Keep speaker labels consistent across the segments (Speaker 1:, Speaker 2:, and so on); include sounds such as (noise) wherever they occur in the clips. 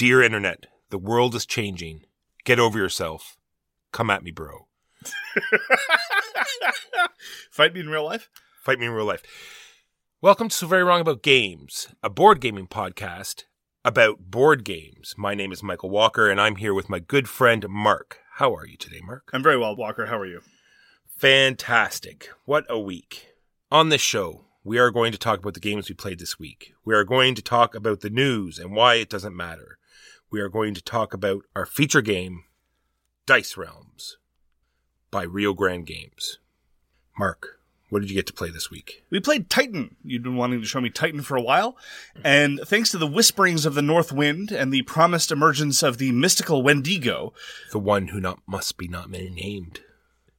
Speaker 1: Dear Internet, the world is changing. Get over yourself. Come at me, bro. (laughs)
Speaker 2: Fight me in real life?
Speaker 1: Fight me in real life. Welcome to So Very Wrong About Games, a board gaming podcast about board games. My name is Michael Walker, and I'm here with my good friend Mark. How are you today, Mark?
Speaker 2: I'm very well, Walker. How are you?
Speaker 1: Fantastic. What a week. On this show, we are going to talk about the games we played this week. We are going to talk about the news and why it doesn't matter. We are going to talk about our feature game, Dice Realms, by Rio Grande Games. Mark, what did you get to play this week?
Speaker 2: We played Titan. You'd been wanting to show me Titan for a while. And thanks to the whisperings of the North Wind and the promised emergence of the mystical Wendigo,
Speaker 1: The one who not must be not named.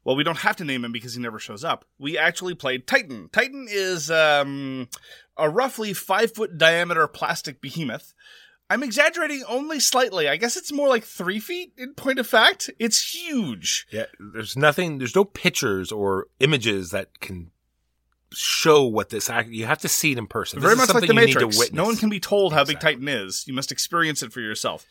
Speaker 2: well, we don't have to name him because he never shows up. We actually played Titan. Titan is um, a roughly five foot diameter plastic behemoth. I'm exaggerating only slightly. I guess it's more like three feet in point of fact. It's huge.
Speaker 1: Yeah, there's nothing, there's no pictures or images that can show what this act. You have to see it in person. This
Speaker 2: Very much like
Speaker 1: something
Speaker 2: the
Speaker 1: you need to
Speaker 2: Matrix.
Speaker 1: witness.
Speaker 2: No one can be told how big Titan is. You must experience it for yourself.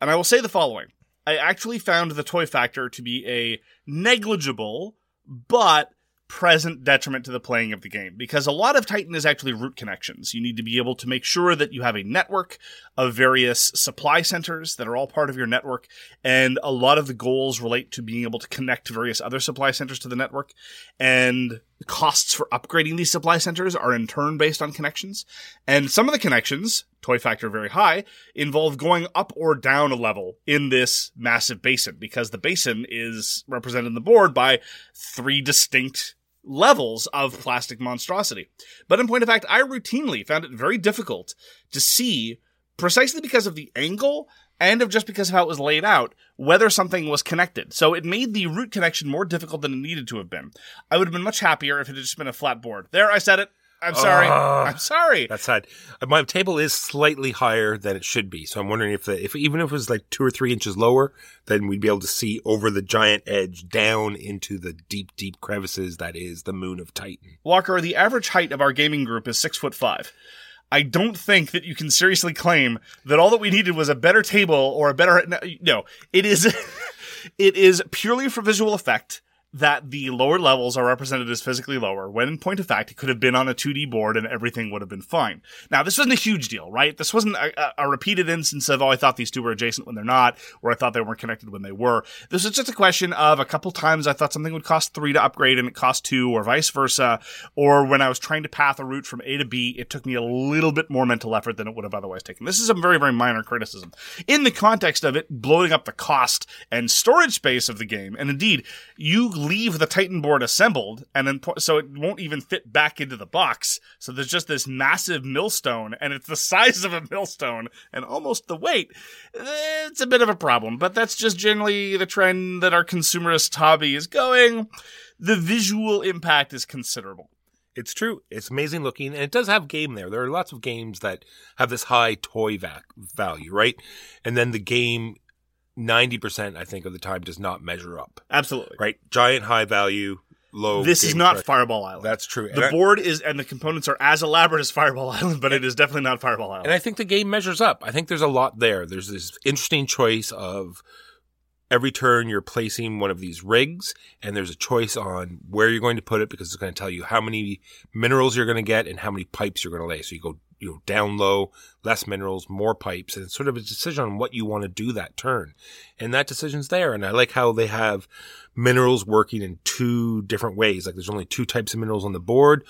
Speaker 2: And I will say the following. I actually found the toy factor to be a negligible but present detriment to the playing of the game because a lot of Titan is actually route connections. You need to be able to make sure that you have a network of various supply centers that are all part of your network and a lot of the goals relate to being able to connect various other supply centers to the network and costs for upgrading these supply centers are in turn based on connections. And some of the connections, toy factor very high, involve going up or down a level in this massive basin because the basin is represented in the board by three distinct levels of plastic monstrosity. But in point of fact, I routinely found it very difficult to see precisely because of the angle and of just because of how it was laid out, whether something was connected. So it made the route connection more difficult than it needed to have been. I would have been much happier if it had just been a flat board. There, I said it. I'm sorry. I'm sorry.
Speaker 1: That's sad. My table is slightly higher than it should be, so I'm wondering if the if even if it was like two or three inches lower, then we'd be able to see over the giant edge down into the deep, deep crevices that is the moon of Titan.
Speaker 2: Walker, the average height of our gaming group is six foot five. I don't think that you can seriously claim that all that we needed was a better table or a better. No, it is, (laughs) it is purely for visual effect that the lower levels are represented as physically lower, when in point of fact, it could have been on a 2D board and everything would have been fine. Now, this wasn't a huge deal, right? This wasn't a, a- repeated instance of, oh, I thought these two were adjacent when they're not, or I thought they weren't connected when they were. This was just a question of a couple times I thought something would cost three to upgrade and it cost two, or vice versa. Or when I was trying to path a route from A to B, it took me a little bit more mental effort than it would have otherwise taken. This is a very, very minor criticism. In the context of it blowing up the cost and storage space of the game, and indeed, you leave the Titan board assembled, and then so it won't even fit back into the box. So there's just this massive millstone, and it's the (laughs) size of a millstone and almost the weight. It's a bit of a problem, but that's just generally the trend that our consumerist hobby is going. The visual impact is considerable.
Speaker 1: It's true. It's amazing looking, and it does have game there. There are lots of games that have this high toy va- value, right? And then the game, ninety percent, I think, of the time does not measure up,
Speaker 2: Absolutely.
Speaker 1: right? Giant high value, low.
Speaker 2: This is not
Speaker 1: price.
Speaker 2: Fireball Island.
Speaker 1: That's true. And
Speaker 2: The
Speaker 1: I-
Speaker 2: board is, and the components are as elaborate as Fireball (laughs) Island, but it is definitely not Fireball Island.
Speaker 1: And I think the game measures up. I think there's a lot there. There's this interesting choice of every turn you're placing one of these rigs, and there's a choice on where you're going to put it because it's going to tell you how many minerals you're going to get and how many pipes you're going to lay. So you go you know down low, less minerals, more pipes, and it's sort of a decision on what you want to do that turn. And that decision's there. And I like how they have minerals working in two different ways. Like there's only two types of minerals on the board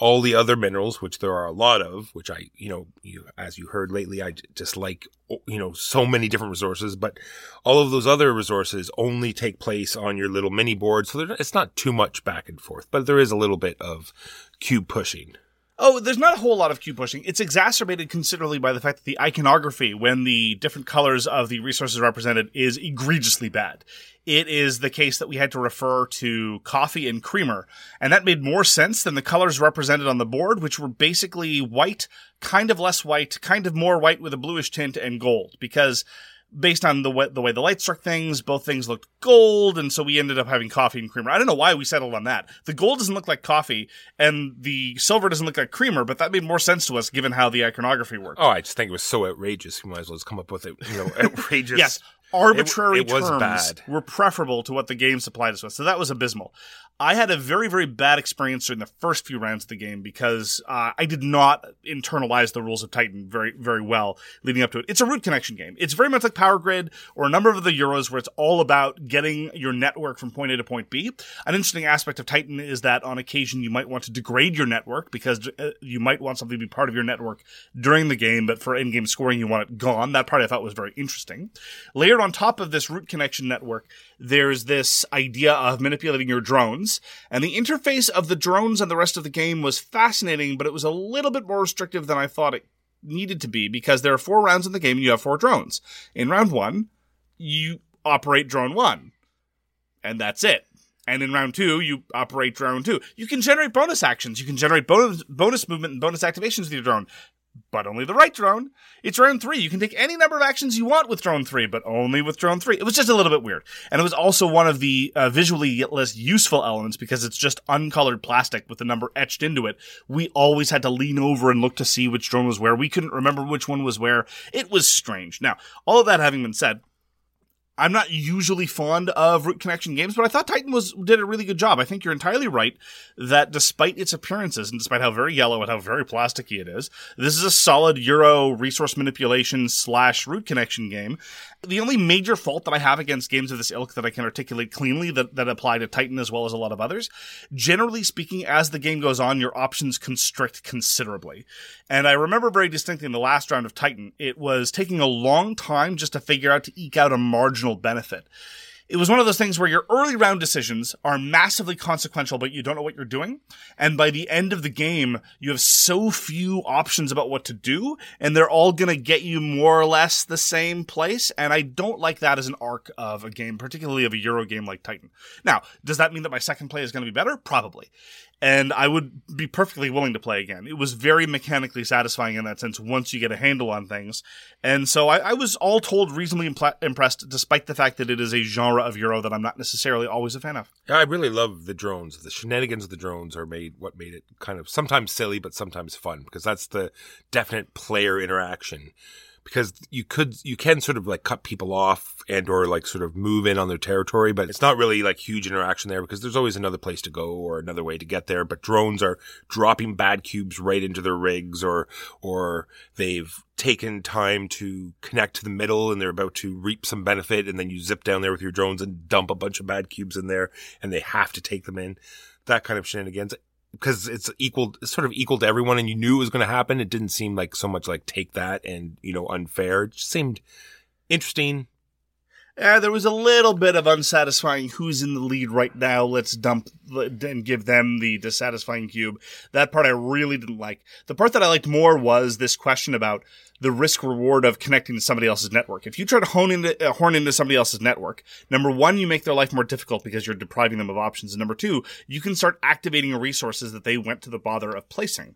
Speaker 1: all the other minerals, which there are a lot of, which I, you know, you, as you heard lately, I just like, you know, so many different resources, but all of those other resources only take place on your little mini board. So it's not too much back and forth, but there is a little bit of cube pushing.
Speaker 2: Oh, there's not a whole lot of cube pushing. It's exacerbated considerably by the fact that the iconography, when the different colors of the resources represented, is egregiously bad. It is the case that we had to refer to coffee and creamer, and that made more sense than the colors represented on the board, which were basically white, kind of less white, kind of more white with a bluish tint, and gold, because based on the way, the way the light struck things, both things looked gold, and so we ended up having coffee and creamer. I don't know why we settled on that. The gold doesn't look like coffee, and the silver doesn't look like creamer, but that made more sense to us given how the iconography worked.
Speaker 1: Oh, I just think it was so outrageous. You might as well just come up with it, you know, (laughs) outrageous.
Speaker 2: Yes, arbitrary
Speaker 1: it was
Speaker 2: terms
Speaker 1: bad.
Speaker 2: were preferable to what the game supplied us with, so that was abysmal. I had a very, very bad experience during the first few rounds of the game because uh, I did not internalize the rules of Titan very, very well leading up to it. It's a route connection game. It's very much like Power Grid or a number of the Euros where it's all about getting your network from point A to point B. An interesting aspect of Titan is that on occasion you might want to degrade your network because uh, you might want something to be part of your network during the game, but for in-game scoring you want it gone. That part I thought was very interesting. Layered on top of this route connection network, there's this idea of manipulating your drones, and the interface of the drones and the rest of the game was fascinating, but it was a little bit more restrictive than I thought it needed to be because there are four rounds in the game and you have four drones. In round one, you operate drone one, and that's it. And in round two, you operate drone two. You can generate bonus actions. You can generate bonus bonus movement and bonus activations with your drone, but only the right drone. It's drone three. You can take any number of actions you want with drone three, but only with drone three. It was just a little bit weird, and it was also one of the uh, visually less useful elements because it's just uncolored plastic with the number etched into it. We always had to lean over and look to see which drone was where. We couldn't remember which one was where. It was strange. Now, all of that having been said, I'm not usually fond of route connection games, but I thought Titan was did a really good job. I think you're entirely right that despite its appearances and despite how very yellow and how very plasticky it is, this is a solid Euro resource manipulation slash route connection game. The only major fault that I have against games of this ilk that I can articulate cleanly that, that apply to Titan as well as a lot of others, generally speaking, as the game goes on, your options constrict considerably. And I remember very distinctly in the last round of Titan, it was taking a long time just to figure out to eke out a marginal benefit. It was one of those things where your early round decisions are massively consequential, but you don't know what you're doing. And by the end of the game, you have so few options about what to do, and they're all gonna get you more or less the same place. And I don't like that as an arc of a game, particularly of a Euro game like Titan. Now, does that mean that my second play is gonna be better? Probably and I would be perfectly willing to play again. It was very mechanically satisfying in that sense once you get a handle on things. And so I, I was all told reasonably impl- impressed, despite the fact that it is a genre of Euro that I'm not necessarily always a fan of.
Speaker 1: I really love the drones. The shenanigans of the drones are made what made it kind of sometimes silly, but sometimes fun because that's the definite player interaction. Because you could you can sort of like cut people off and or like sort of move in on their territory but it's not really like huge interaction there because there's always another place to go or another way to get there but drones are dropping bad cubes right into their rigs or or they've taken time to connect to the middle and they're about to reap some benefit and then you zip down there with your drones and dump a bunch of bad cubes in there and they have to take them in. That kind of shenanigans because it's equal, it's sort of equal to everyone, and you knew it was going to happen. It didn't seem like so much like take that and you know unfair. It just seemed interesting.
Speaker 2: Yeah, there was a little bit of unsatisfying who's in the lead right now. Let's dump and give them the dissatisfying cube. That part I really didn't like. The part that I liked more was this question about the risk reward of connecting to somebody else's network. If you try to hone into, uh, horn into somebody else's network, number one, you make their life more difficult because you're depriving them of options. And number two, you can start activating resources that they went to the bother of placing.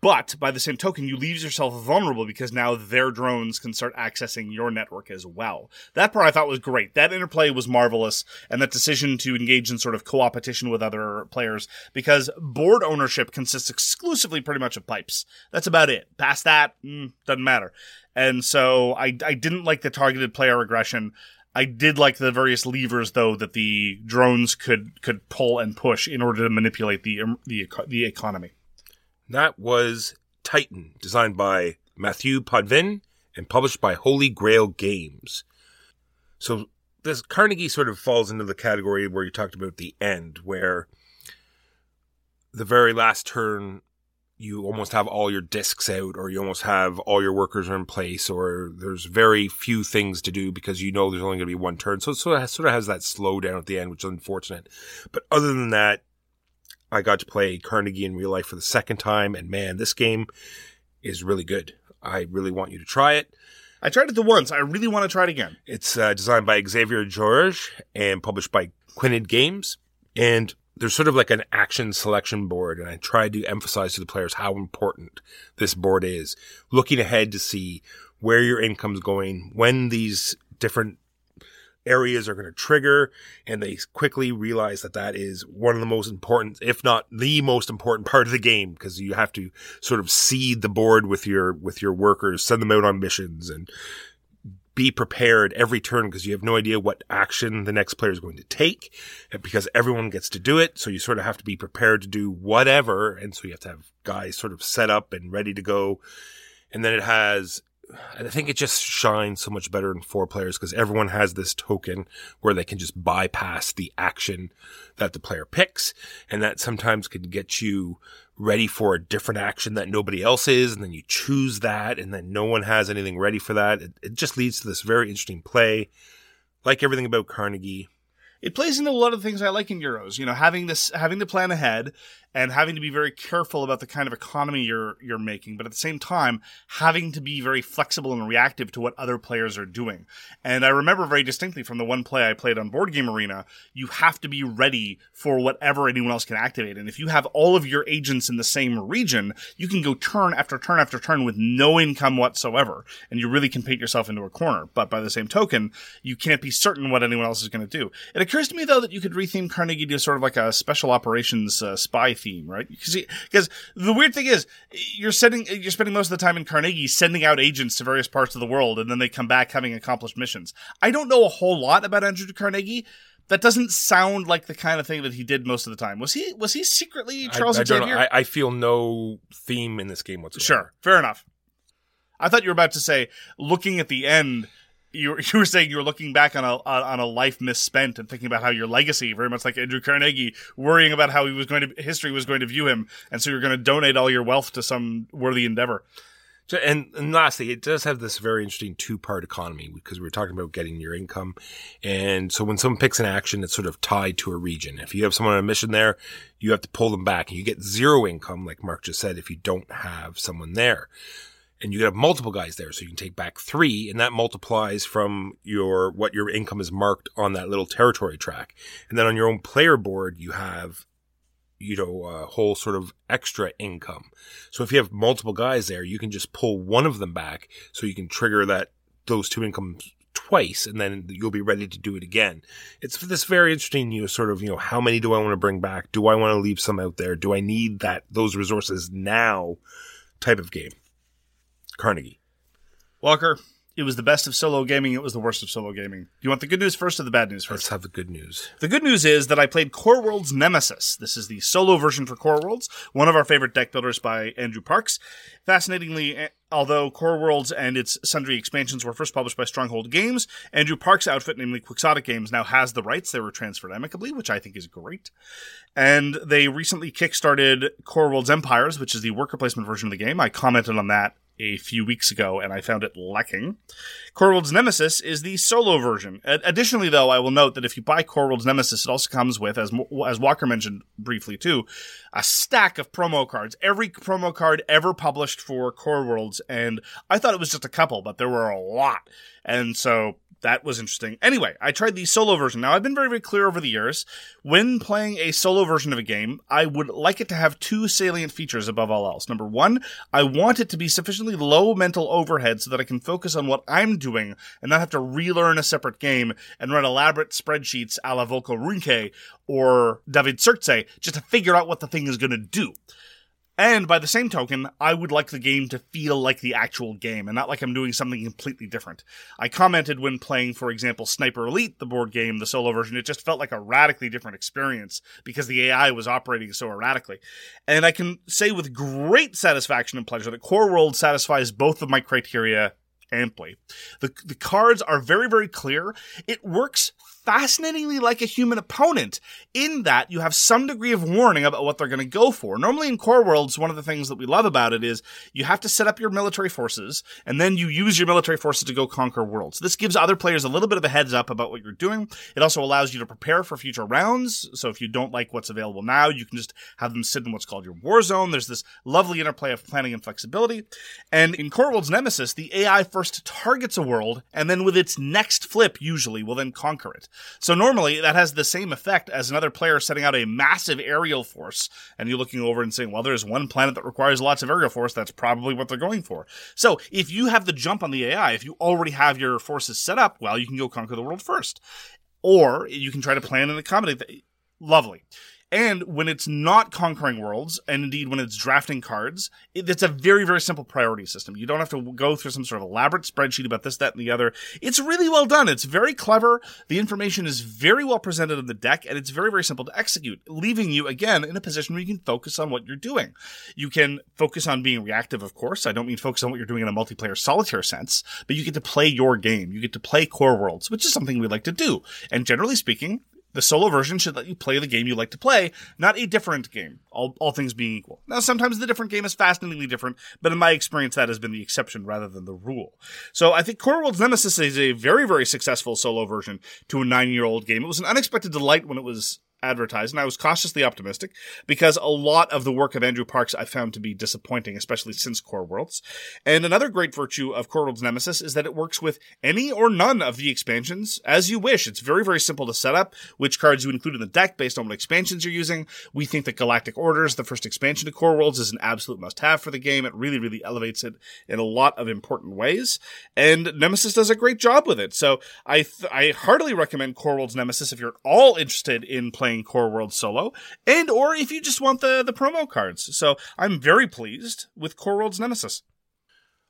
Speaker 2: But by the same token, you leave yourself vulnerable because now their drones can start accessing your network as well. That part I thought was great. That interplay was marvelous, and that decision to engage in sort of co-opetition with other players because board ownership consists exclusively pretty much of pipes. That's about it. Past that, mm, doesn't matter. And so I, I didn't like the targeted player aggression. I did like the various levers though that the drones could could pull and push in order to manipulate the the the economy.
Speaker 1: That was Titan, designed by Matthew Podvin and published by Holy Grail Games. So this Carnegie sort of falls into the category where you talked about the end, where the very last turn you almost have all your discs out or you almost have all your workers are in place or there's very few things to do because you know there's only going to be one turn. So it sort of, sort of has that slowdown at the end, which is unfortunate. But other than that, I got to play Carnegie in real life for the second time, and man, this game is really good. I really want you to try it.
Speaker 2: I tried it the once. I really want to try it again.
Speaker 1: It's uh, designed by Xavier Georges and published by Quined Games. And there's sort of like an action selection board. And I tried to emphasize to the players how important this board is. Looking ahead to see where your income's going, when these different areas are going to trigger and they quickly realize that that is one of the most important if not the most important part of the game because you have to sort of seed the board with your with your workers send them out on missions and be prepared every turn because you have no idea what action the next player is going to take because everyone gets to do it so you sort of have to be prepared to do whatever and so you have to have guys sort of set up and ready to go. And then it has I think it just shines so much better in four players because everyone has this token where they can just bypass the action that the player picks. And that sometimes can get you ready for a different action that nobody else is. And then you choose that and then no one has anything ready for that. It, it just leads to this very interesting play. Like everything about Carnegie,
Speaker 2: it plays into a lot of the things I like in Euros. You know, having this, having the plan ahead and having to be very careful about the kind of economy you're you're making, but at the same time having to be very flexible and reactive to what other players are doing. And I remember very distinctly from the one play I played on Board Game Arena, you have to be ready for whatever anyone else can activate. And if you have all of your agents in the same region, you can go turn after turn after turn with no income whatsoever, and you really can paint yourself into a corner. But by the same token, you can't be certain what anyone else is going to do. It occurs to me though that you could retheme Carnegie to sort of like a special operations uh, spy theme, right? Because the weird thing is, you're sending, you're spending most of the time in Carnegie sending out agents to various parts of the world, and then they come back having accomplished missions. I don't know a whole lot about Andrew Carnegie. That doesn't sound like the kind of thing that he did most of the time. Was he? Was he secretly Charles
Speaker 1: I, I don't
Speaker 2: Xavier?
Speaker 1: I, I feel no theme in this game whatsoever.
Speaker 2: Sure, fair enough. I thought you were about to say, looking at the end, you were, (laughs) you were saying you were looking back on a on a life misspent and thinking about how your legacy, very much like Andrew Carnegie, worrying about how he was going to history was going to view him, and so you're going to donate all your wealth to some worthy endeavor.
Speaker 1: And, and lastly, it does have this very interesting two part economy because we are talking about getting your income. And so when someone picks an action, it's sort of tied to a region. If you have someone on a mission there, you have to pull them back and you get zero income, like Mark just said, if you don't have someone there. And you have multiple guys there, so you can take back three, and that multiplies from your what your income is marked on that little territory track. And then on your own player board, you have you know, a whole sort of extra income. So if you have multiple guys there, you can just pull one of them back so you can trigger that, those two incomes twice and then you'll be ready to do it again. It's this very interesting, you know, sort of, you know, how many do I want to bring back? Do I want to leave some out there? Do I need that, those resources now type of game? Carnegie.
Speaker 2: Walker, it was the best of solo gaming. It was the worst of solo gaming. Do you want the good news first or the bad news first?
Speaker 1: Let's have the good news.
Speaker 2: The good news is that I played Core Worlds Nemesis. This is the solo version for Core Worlds, one of our favorite deck builders by Andrew Parks. Fascinatingly, eh, although Core Worlds and its sundry expansions were first published by Stronghold Games, Andrew Parks' outfit, namely Quixotic Games, now has the rights. They were transferred amicably, which I think is great. And they recently kickstarted Core Worlds Empires, which is the worker placement version of the game. I commented on that a few weeks ago, and I found it lacking. Core Worlds Nemesis is the solo version. Ad- Additionally, though, I will note that if you buy Core Worlds Nemesis, it also comes with, as as Walker mentioned briefly too, a stack of promo cards. Every promo card ever published for Core Worlds, and I thought it was just a couple, but there were a lot. And so that was interesting. Anyway, I tried the solo version. Now, I've been very, very clear over the years. When playing a solo version of a game, I would like it to have two salient features above all else. Number one, I want it to be sufficiently low mental overhead so that I can focus on what I'm doing and not have to relearn a separate game and run elaborate spreadsheets a la Volko Ruhnke or David Turczi just to figure out what the thing is going to do. And by the same token, I would like the game to feel like the actual game and not like I'm doing something completely different. I commented when playing, for example, Sniper Elite, the board game, the solo version, it just felt like a radically different experience because the AI was operating so erratically. And I can say with great satisfaction and pleasure that Core World satisfies both of my criteria amply. The, the cards are very, very clear. It works fascinatingly like a human opponent in that you have some degree of warning about what they're going to go for. Normally in core worlds, one of the things that we love about it is you have to set up your military forces and then you use your military forces to go conquer worlds. This gives other players a little bit of a heads up about what you're doing. It also allows you to prepare for future rounds. So if you don't like what's available now, you can just have them sit in what's called your war zone. There's this lovely interplay of planning and flexibility. And in core worlds Nemesis, the AI first targets a world and then with its next flip usually will then conquer it. So normally that has the same effect as another player setting out a massive aerial force and you're looking over and saying, well, there's one planet that requires lots of aerial force. That's probably what they're going for. So if you have the jump on the AI, if you already have your forces set up, well, you can go conquer the world first. Or you can try to plan and accommodate. The- Lovely. And when it's not conquering worlds, and indeed when it's drafting cards, it, it's a very, very simple priority system. You don't have to go through some sort of elaborate spreadsheet about this, that, and the other. It's really well done. It's very clever. The information is very well presented in the deck, and it's very, very simple to execute, leaving you, again, in a position where you can focus on what you're doing. You can focus on being reactive, of course. I don't mean focus on what you're doing in a multiplayer solitaire sense, but you get to play your game. You get to play core worlds, which is something we like to do. And generally speaking, the solo version should let you play the game you like to play, not a different game, all, all things being equal. Now, sometimes the different game is fascinatingly different, but in my experience, that has been the exception rather than the rule. So I think Core Worlds Nemesis is a very, very successful solo version to a nine year old game. It was an unexpected delight when it was advertised, and I was cautiously optimistic because a lot of the work of Andrew Parks I found to be disappointing, especially since Core Worlds. And another great virtue of Core Worlds Nemesis is that it works with any or none of the expansions as you wish. It's very, very simple to set up which cards you include in the deck based on what expansions you're using. We think that Galactic Orders, the first expansion to Core Worlds, is an absolute must have for the game. It really, really elevates it in a lot of important ways. And Nemesis does a great job with it. So I, th- I heartily recommend Core Worlds Nemesis if you're at all interested in playing Core World solo and or if you just want the, the promo cards. So I'm very pleased with Core Worlds Nemesis.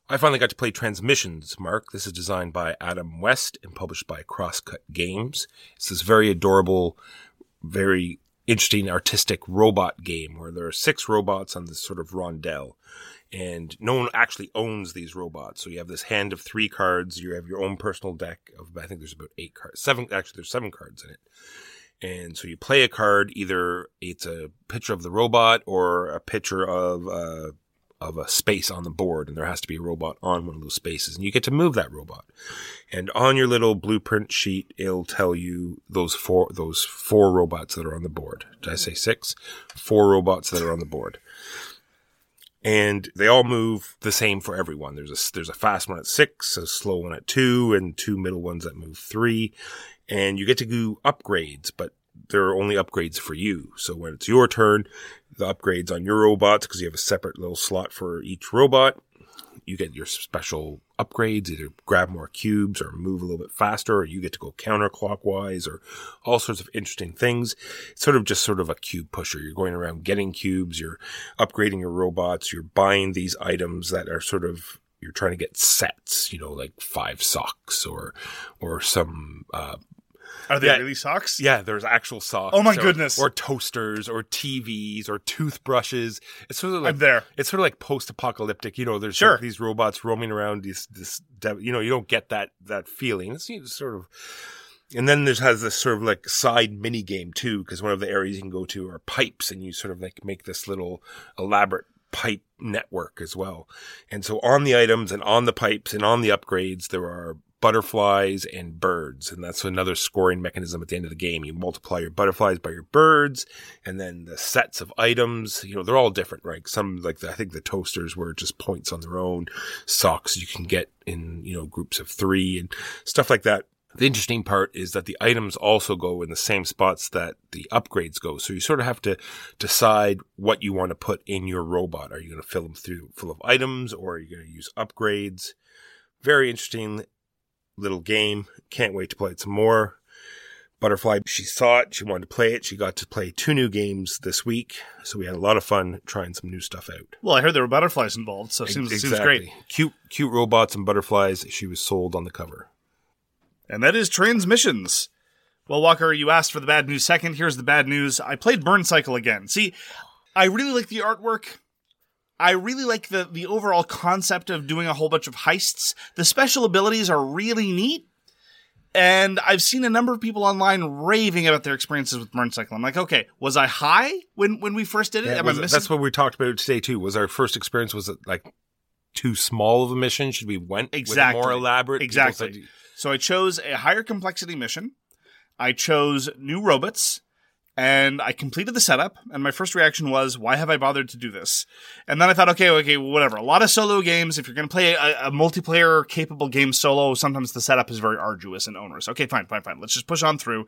Speaker 1: I finally got to play Transmissions, Mark. This is designed by Adam West and published by Crosscut Games. It's this very adorable, very interesting artistic robot game where there are six robots on this sort of rondelle. And no one actually owns these robots. So you have this hand of three cards. You have your own personal deck of, I think there's about eight cards. Seven, actually, there's seven cards in it. And so you play a card, either it's a picture of the robot or a picture of, uh, of a space on the board and there has to be a robot on one of those spaces and you get to move that robot. And on your little blueprint sheet, it'll tell you those four, those four robots that are on the board. Did I say six? Four robots that are on the board. And they all move the same for everyone. There's a, there's a fast one at six, a slow one at two, and two middle ones that move three. And you get to do upgrades, but there are only upgrades for you. So when it's your turn, the upgrades on your robots, because you have a separate little slot for each robot, you get your special upgrades, either grab more cubes or move a little bit faster, or you get to go counterclockwise or all sorts of interesting things. It's sort of just sort of a cube pusher. You're going around getting cubes, you're upgrading your robots, you're buying these items that are sort of you're trying to get sets, you know, like five socks or or some uh
Speaker 2: Are they
Speaker 1: Yeah.
Speaker 2: really socks?
Speaker 1: yeah, there's actual socks.
Speaker 2: Oh my
Speaker 1: or-
Speaker 2: goodness.
Speaker 1: Or toasters or TVs or toothbrushes. It's sort of like
Speaker 2: I'm there.
Speaker 1: It's sort of like post-apocalyptic. You know, there's
Speaker 2: Sure.
Speaker 1: like these robots roaming around. These, this, you know, you don't get that that feeling. It's sort of, and then there's has this sort of like side mini game too, because one of the areas you can go to are pipes, and you sort of like make this little elaborate pipe network as well. And so on the items and on the pipes and on the upgrades, there are butterflies and birds. And that's another scoring mechanism at the end of the game. You multiply your butterflies by your birds and then the sets of items, you know, they're all different, right? Some like the, I think the toasters were just points on their own. Socks you can get in, you know, groups of three and stuff like that. The interesting part is that the items also go in the same spots that the upgrades go. So you sort of have to decide what you want to put in your robot. Are you going to fill them through full of items or are you going to use upgrades? Very interesting little game. Can't wait to play it some more. Butterfly, she saw it. She wanted to play it. She got to play two new games this week. So we had a lot of fun trying some new stuff out.
Speaker 2: Well, I heard there were butterflies involved, so it seems, it seems great.
Speaker 1: Cute, cute robots and butterflies. She was sold on the cover.
Speaker 2: And that is transmissions. Well, Walker, you asked for the bad news second. Here's the bad news. I played Burn Cycle again. See, I really like the artwork. I really like the, the overall concept of doing a whole bunch of heists. The special abilities are really neat. And I've seen a number of people online raving about their experiences with Burn Cycle. I'm like, okay, was I high when, when we first did it?
Speaker 1: Yeah,
Speaker 2: Am
Speaker 1: was that's what we talked about today too. Was our first experience was it like too small of a mission? Should we went
Speaker 2: Exactly.
Speaker 1: more elaborate?
Speaker 2: Exactly.
Speaker 1: said-
Speaker 2: So I chose a higher complexity mission. I chose new robots and I completed the setup. And my first reaction was, why have I bothered to do this? And then I thought, okay, okay, whatever. A lot of solo games, if you're going to play a, a multiplayer capable game solo, sometimes the setup is very arduous and onerous. Okay, fine, fine, fine. Let's just push on through.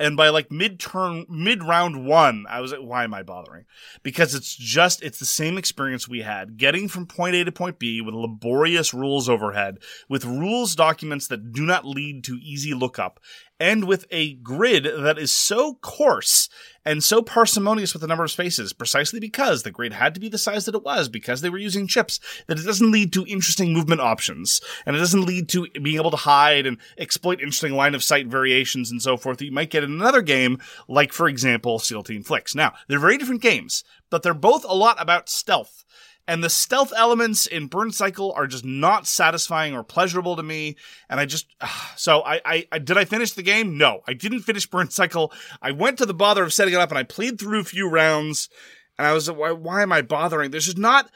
Speaker 2: And by like mid turn, mid round one, I was like, why am I bothering? Because it's just, it's the same experience we had getting from point A to point B with laborious rules overhead, with rules documents that do not lead to easy lookup, and with a grid that is so coarse and so parsimonious with the number of spaces, precisely because the grid had to be the size that it was, because they were using chips, that it doesn't lead to interesting movement options, and it doesn't lead to being able to hide and exploit interesting line of sight variations and so forth that you might get in another game, like, for example, SEAL Team Flix. Now, they're very different games, but they're both a lot about stealth. And the stealth elements in Burn Cycle are just not satisfying or pleasurable to me. And I just, ah, so I, I, I, did I finish the game? No, I didn't finish Burn Cycle. I went to the bother of setting it up and I played through a few rounds and I was why, why am I bothering? There's just not,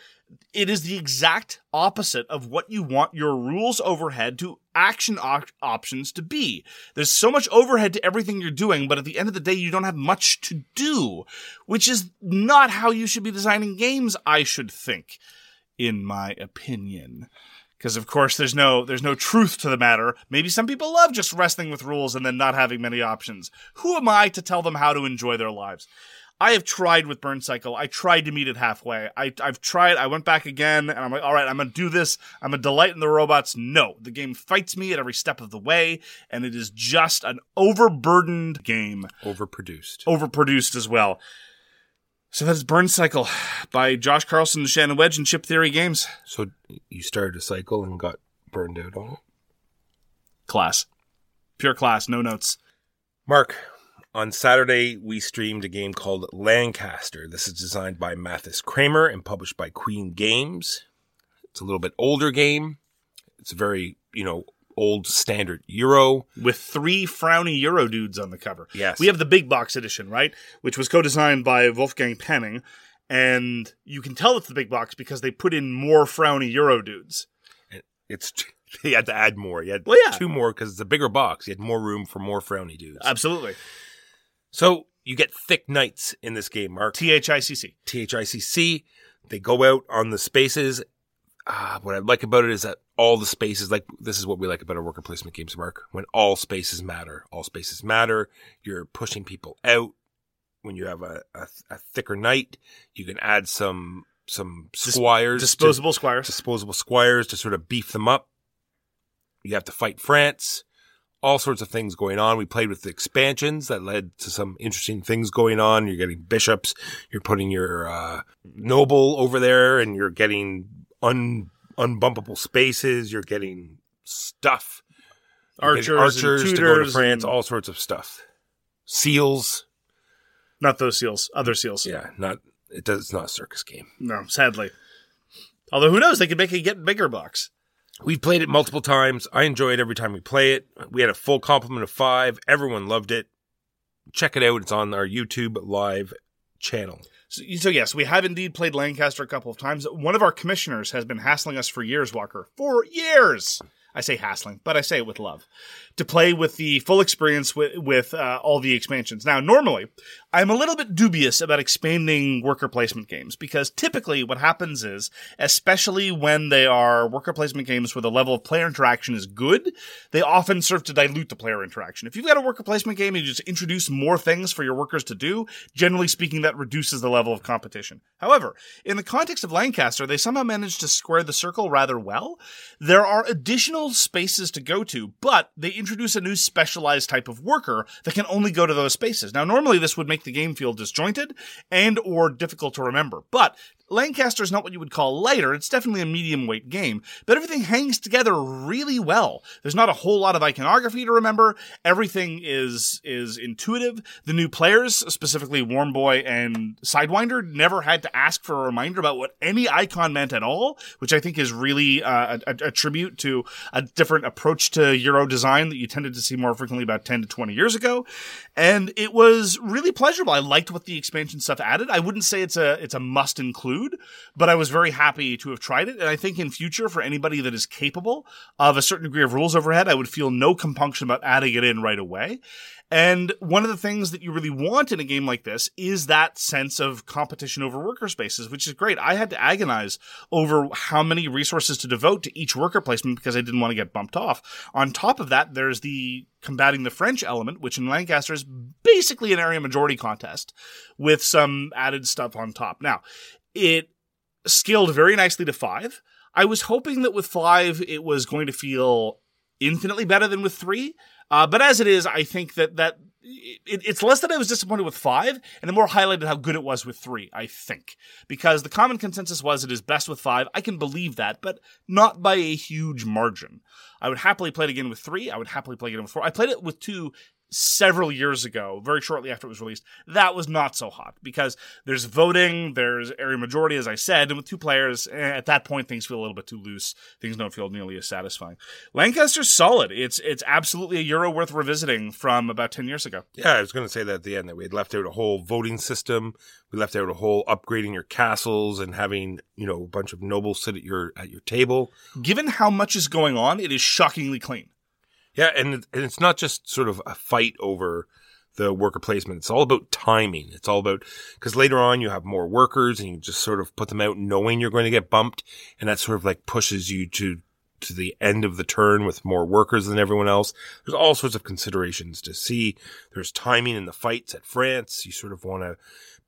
Speaker 2: it is the exact opposite of what you want your rules overhead to action op- options to be. There's so much overhead to everything you're doing, but at the end of the day, you don't have much to do, which is not how you should be designing games, I should think, in my opinion. Because of course there's no there's no truth to the matter. Maybe some people love just wrestling with rules and then not having many options. Who am I to tell them how to enjoy their lives? I have tried with Burn Cycle. I tried to meet it halfway. I, I've tried. I went back again, and I'm like, all right, I'm gonna do this. I'm a delight in the robots. No, the game fights me at every step of the way, and it is just an overburdened game,
Speaker 1: overproduced.
Speaker 2: overproduced as well. So that is Burn Cycle by Josh Carlson, Shannon Wedge, and Chip Theory Games.
Speaker 1: So you started a cycle and got burned out on it.
Speaker 2: Class, pure class, no notes.
Speaker 1: Mark, on Saturday we streamed a game called Lancaster. This is designed by Matthias Cramer and published by Queen Games. It's a little bit older game. It's a very, you know, old standard Euro.
Speaker 2: with three frowny Euro dudes on the cover.
Speaker 1: Yes.
Speaker 2: We have the big box edition, right? Which was co-designed by Wolfgang Penning. And you can tell it's the big box because they put in more frowny Euro dudes.
Speaker 1: It's (laughs) you had to add more. You had
Speaker 2: Well, yeah.
Speaker 1: two more because it's a bigger box. You had more room for more frowny dudes.
Speaker 2: Absolutely.
Speaker 1: So you get thick knights in this game, Mark.
Speaker 2: THICC.
Speaker 1: THICC. They go out on the spaces. Ah, what I like about it is that all the spaces, like this is what we like about our worker placement games, Mark. When all spaces matter, all spaces matter. You're pushing people out. When you have a, a, a thicker knight, you can add some some squires, to-
Speaker 2: Disposable squires.
Speaker 1: disposable squires to sort of beef them up. You have to fight France. All sorts of things going on. We played with the expansions that led to some interesting things going on. You're getting bishops. You're putting your uh, noble over there, and you're getting un unbumpable spaces. You're getting stuff. You're getting
Speaker 2: Archers,
Speaker 1: archers
Speaker 2: and
Speaker 1: to go to
Speaker 2: tutors
Speaker 1: France, all sorts of stuff. Seals.
Speaker 2: not those seals, other seals.
Speaker 1: Yeah, not it does. It's not a circus game.
Speaker 2: No, sadly. Although who knows, they could make a get bigger box.
Speaker 1: We've played it multiple times. I enjoy it every time we play it. We had a full complement of five. Everyone loved it. Check it out. It's on our YouTube live channel.
Speaker 2: So, so yes, we have indeed played Lancaster a couple of times. One of our commissioners has been hassling us for years, Walker. For years! I say hassling, but I say it with love. To play with the full experience with, with uh, all the expansions. Now, normally, I'm a little bit dubious about expanding worker placement games because typically what happens is, especially when they are worker placement games where the level of player interaction is good, they often serve to dilute the player interaction. If you've got a worker placement game and you just introduce more things for your workers to do, generally speaking, that reduces the level of competition. However, in the context of Lancaster, they somehow managed to square the circle rather well. There are additional spaces to go to, but they introduce a new specialized type of worker that can only go to those spaces. Now, normally this would make the game feel disjointed and or difficult to remember, but Lancaster is not what you would call lighter. It's definitely a medium weight game, but everything hangs together really well. There's not a whole lot of iconography to remember. Everything is is intuitive. The new players, specifically Warm Boy and Sidewinder, never had to ask for a reminder about what any icon meant at all, which I think is really uh, a, a tribute to a different approach to Euro design that you tended to see more frequently about 10 to 20 years ago. And it was really pleasurable. I liked what the expansion stuff added. I wouldn't say it's a it's a must include, but I was very happy to have tried it. And I think in future, for anybody that is capable of a certain degree of rules overhead, I would feel no compunction about adding it in right away. And one of the things that you really want in a game like this is that sense of competition over worker spaces, which is great. I had to agonize over how many resources to devote to each worker placement because I didn't want to get bumped off. On top of that, there's the combating the French element, which in Lancaster is basically an area majority contest with some added stuff on top. Now, it scaled very nicely to five. I was hoping that with five, it was going to feel infinitely better than with three. Uh, but as it is, I think that that it, it's less that I was disappointed with five, and it more highlighted how good it was with three. I think because the common consensus was it is best with five. I can believe that, but not by a huge margin. I would happily play it again with three. I would happily play it again with four. I played it with two several years ago, very shortly after it was released. That was not so hot because there's voting, there's area majority, as I said, and with two players, eh, at that point things feel a little bit too loose. Things don't feel nearly as satisfying. Lancaster's solid. It's it's absolutely a euro worth revisiting from about ten years ago.
Speaker 1: Yeah, I was going to say that at the end that we had left out a whole voting system. We left out a whole upgrading your castles and having you know a bunch of nobles sit at your at your table.
Speaker 2: Given how much is going on, it is shockingly clean.
Speaker 1: Yeah, and it's not just sort of a fight over the worker placement. It's all about timing. It's all about because later on you have more workers and you just sort of put them out knowing you're going to get bumped, and that sort of like pushes you to to the end of the turn with more workers than everyone else. There's all sorts of considerations to see. There's timing in the fights at France. You sort of want to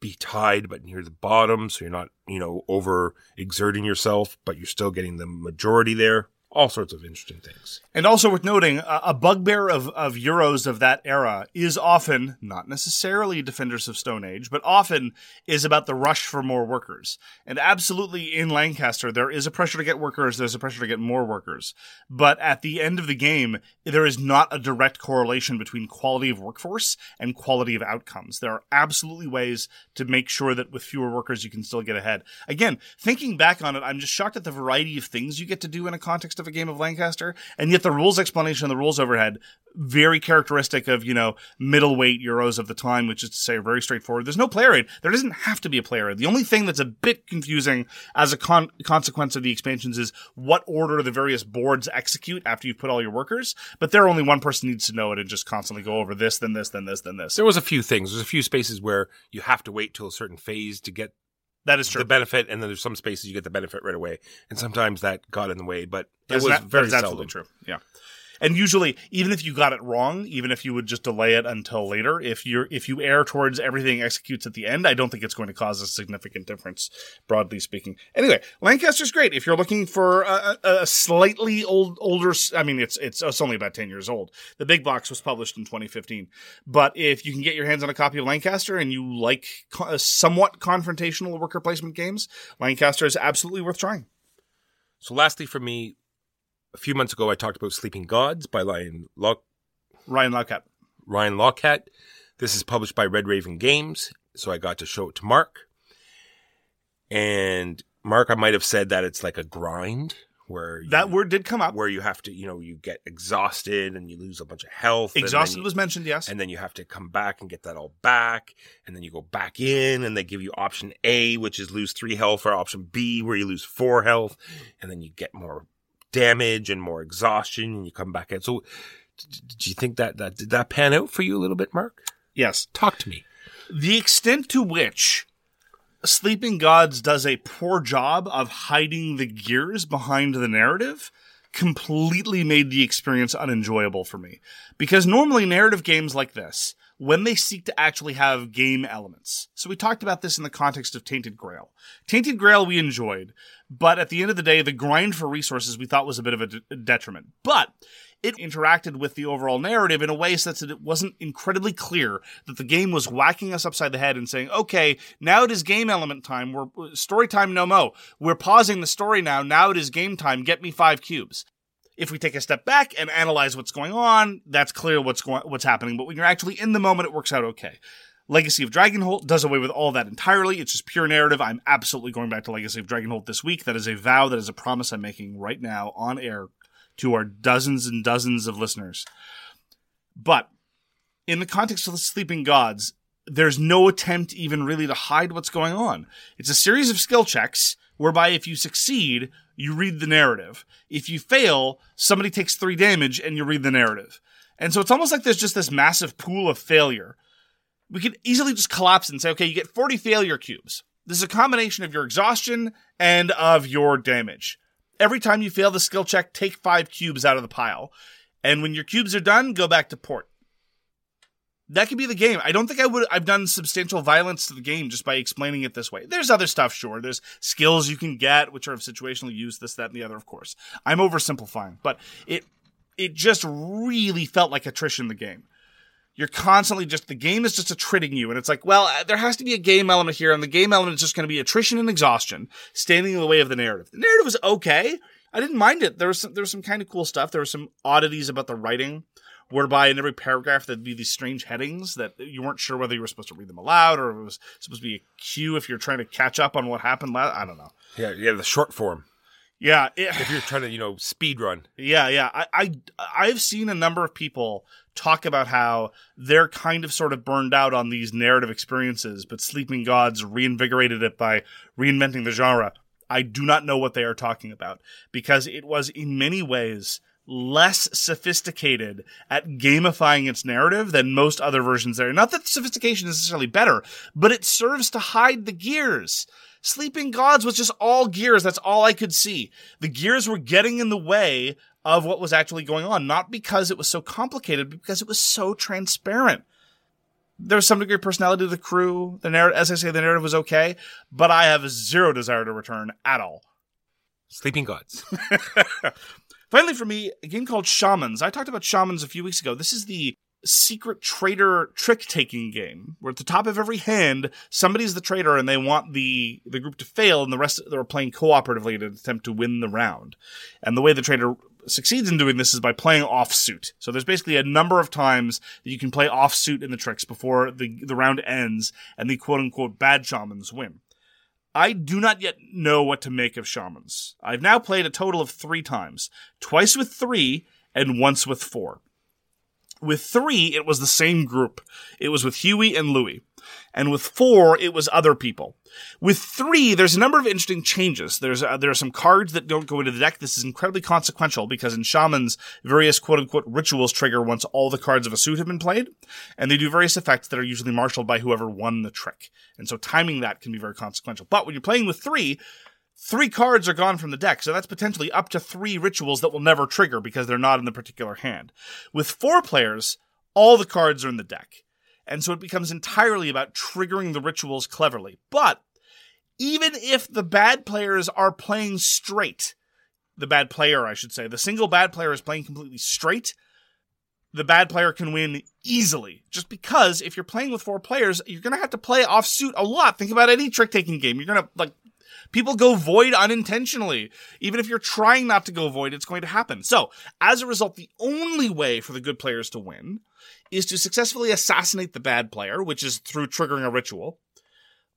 Speaker 1: be tied but near the bottom so you're not, you know, over exerting yourself, but you're still getting the majority there. All sorts of interesting things.
Speaker 2: And also worth noting, a, bugbear of, of Euros of that era is often, not necessarily Defenders of Stone Age, but often is about the rush for more workers. And absolutely in Lancaster, there is a pressure to get workers, there's a pressure to get more workers. But at the end of the game, there is not a direct correlation between quality of workforce and quality of outcomes. There are absolutely ways to make sure that with fewer workers, you can still get ahead. Again, thinking back on it, I'm just shocked at the variety of things you get to do in a context of a game of Lancaster, and yet the rules explanation and the rules overhead very characteristic of you know middleweight Euros of the time, which is to say very straightforward. There's no player aid. There doesn't have to be a player aid. The only thing that's a bit confusing as a con- consequence of the expansions is what order the various boards execute after you put all your workers. But there, only one person needs to know it and just constantly go over this, then this, then this, then this.
Speaker 1: There was a few things. There's a few spaces where you have to wait till a certain phase to get
Speaker 2: That is true.
Speaker 1: the benefit, and then there's some spaces you get the benefit right away, and sometimes that got in the way. But it was
Speaker 2: not-
Speaker 1: very seldom.
Speaker 2: absolutely true. Yeah. And usually, even if you got it wrong, even if you would just delay it until later, if you're if you err towards everything executes at the end, I don't think it's going to cause a significant difference, broadly speaking. Anyway, Lancaster's great if you're looking for a, a, slightly old older. i mean, it's it's it's only about ten years old. The big box was published in 2015, but if you can get your hands on a copy of Lancaster and you like co- uh, somewhat confrontational worker placement games, Lancaster is absolutely worth trying.
Speaker 1: So, lastly, for me, a few months ago, I talked about Sleeping Gods by Ryan, Lock-
Speaker 2: Ryan Laukat.
Speaker 1: Ryan. This is published by Red Raven Games, so I got to show it to Mark. And Mark, I might have said that it's like a grind where you,
Speaker 2: That word did come up.
Speaker 1: where you have to, you know, you get exhausted and you lose a bunch of health.
Speaker 2: Exhausted
Speaker 1: you-
Speaker 2: was mentioned, yes.
Speaker 1: and then you have to come back and get that all back and then you go back in and they give you option a which is lose three health or option b where you lose four health and then you get more damage and more exhaustion and you come back in so d- d- do you think that that did that pan out for you a little bit mark
Speaker 2: yes.
Speaker 1: talk to me
Speaker 2: The extent to which Sleeping Gods does a poor job of hiding the gears behind the narrative completely made the experience unenjoyable for me. Because normally narrative games like this, when they seek to actually have game elements. So we talked about this in the context of Tainted Grail. Tainted Grail we enjoyed, but at the end of the day, the grind for resources we thought was a bit of a de- detriment. But it interacted with the overall narrative in a way such that it wasn't incredibly clear that the game was whacking us upside the head and saying, okay, now it is game element time. We're story time no mo. We're pausing the story now. Now it is game time. Get me five cubes. If we take a step back and analyze what's going on, that's clear what's going, what's happening. But when you're actually in the moment, it works out okay. Legacy of Dragonholt does away with all that entirely. It's just pure narrative. I'm absolutely going back to Legacy of Dragonholt this week. That is a vow. That is a promise I'm making right now on air to our dozens and dozens of listeners. But in the context of the Sleeping Gods, there's no attempt even really to hide what's going on. It's a series of skill checks whereby if you succeed, you read the narrative. If you fail, somebody takes three damage and you read the narrative. And so it's almost like there's just this massive pool of failure. We could easily just collapse and say, okay, you get 40 failure cubes. This is a combination of your exhaustion and of your damage. Every time you fail the skill check, take five cubes out of the pile. And when your cubes are done, go back to port. That could be the game. I don't think I would I've done substantial violence to the game just by explaining it this way. There's other stuff, sure. There's skills you can get, which are of situational use, this, that, and the other, of course. I'm oversimplifying, but it it just really felt like attrition the game. You're constantly just the game is just attriting you, and it's like, well, uh, there has to be a game element here, and the game element is just going to be attrition and exhaustion, standing in the way of the narrative. The narrative was okay. I didn't mind it. There was some, there was some kind of cool stuff. There were some oddities about the writing, whereby in every paragraph there'd be these strange headings that you weren't sure whether you were supposed to read them aloud or it was supposed to be a cue if you're trying to catch up on what happened last. I don't know.
Speaker 1: yeah yeah the short form
Speaker 2: Yeah, it,
Speaker 1: if you're trying to you know speed run (laughs)
Speaker 2: Yeah, yeah. I, I I've seen a number of people talk about how they're kind of sort of burned out on these narrative experiences, but Sleeping Gods reinvigorated it by reinventing the genre. I do not know what they are talking about because it was in many ways less sophisticated at gamifying its narrative than most other versions there. Not that sophistication is necessarily better, but it serves to hide the gears. Sleeping Gods was just all gears. That's all I could see. The gears were getting in the way of what was actually going on, not because it was so complicated, but because it was so transparent. There was some degree of personality to the crew. The narrative, as I say, the narrative was okay, but I have zero desire to return at all.
Speaker 1: sleeping gods (laughs)
Speaker 2: Finally, for me, a game called Shamans. I talked about Shamans a few weeks ago. This is the secret trader trick taking game where at the top of every hand somebody's the traitor and they want the the group to fail and the rest they're playing cooperatively to attempt to win the round and the way the traitor succeeds in doing this is by playing offsuit so there's basically a number of times that you can play offsuit in the tricks before the the round ends and the quote unquote bad shamans win I do not yet know what to make of shamans. I've now played a total of three times, twice with three and once with four. With three, it was the same group. It was with Huey and Louie. And with four, it was other people. With three, there's a number of interesting changes. There's uh, there are some cards that don't go into the deck. This is incredibly consequential because in shamans, various quote unquote rituals trigger once all the cards of a suit have been played, and they do various effects that are usually marshaled by whoever won the trick. And so timing that can be very consequential. But when you're playing with three, three cards are gone from the deck, so that's potentially up to three rituals that will never trigger because they're not in the particular hand. With four players, all the cards are in the deck. And so it becomes entirely about triggering the rituals cleverly. But even if the bad players are playing straight, the bad player, I should say, the single bad player is playing completely straight, the bad player can win easily. Just because if you're playing with four players, you're going to have to play offsuit a lot. Think about any trick taking game. You're going to, like, People go void unintentionally. Even if you're trying not to go void, it's going to happen. So, as a result, the only way for the good players to win is to successfully assassinate the bad player, which is through triggering a ritual,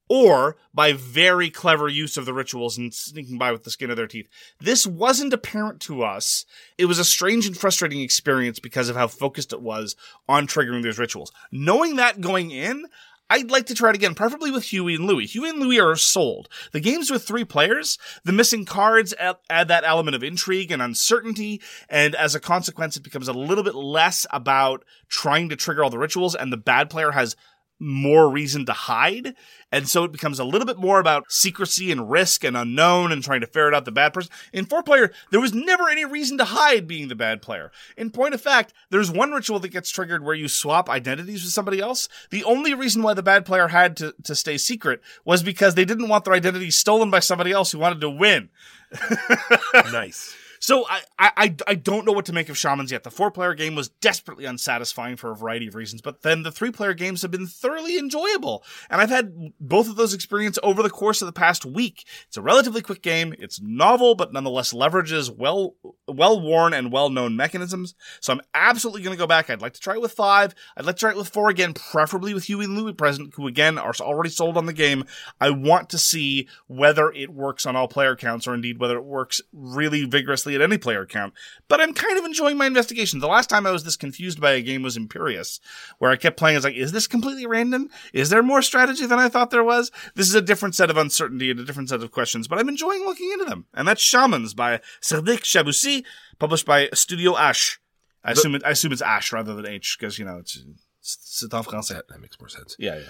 Speaker 2: or by very clever use of the rituals and sneaking by with the skin of their teeth. This wasn't apparent to us. It was a strange and frustrating experience because of how focused it was on triggering those rituals. Knowing that going in, I'd like to try it again, preferably with Huey and Louie. Huey and Louie are sold. The games with three players, the missing cards add, that element of intrigue and uncertainty, and as a consequence, it becomes a little bit less about trying to trigger all the rituals, and the bad player has more reason to hide. And so it becomes a little bit more about secrecy and risk and unknown and trying to ferret out the bad person. In four player, there was never any reason to hide being the bad player. In point of fact, there's one ritual that gets triggered where you swap identities with somebody else. The only reason why the bad player had to, to stay secret was because they didn't want their identity stolen by somebody else who wanted to win. (laughs)
Speaker 1: nice.
Speaker 2: So I, I I don't know what to make of shamans yet. The four player game was desperately unsatisfying for a variety of reasons, but then the three player games have been thoroughly enjoyable. And I've had both of those experiences over the course of the past week. It's a relatively quick game. It's novel, but nonetheless leverages well well worn and well known mechanisms. So I'm absolutely going to go back. I'd like to try it with five. I'd like to try it with four again, preferably with Huey and Louie present, who again are already sold on the game. I want to see whether it works on all player counts or indeed whether it works really vigorously at any player count. But I'm kind of enjoying my investigation. The last time I was this confused by a game was Imperious, where I kept playing. I was like, is this completely random? Is there more strategy than I thought there was? This is a different set of uncertainty and a different set of questions, but I'm enjoying looking into them. And that's Shamans by Cédrick Chaboussit, published by Studio Ash. I assume it, I assume it's Ash rather than H because you know it's c'est en français.
Speaker 1: That, that makes more sense.
Speaker 2: Yeah, yeah.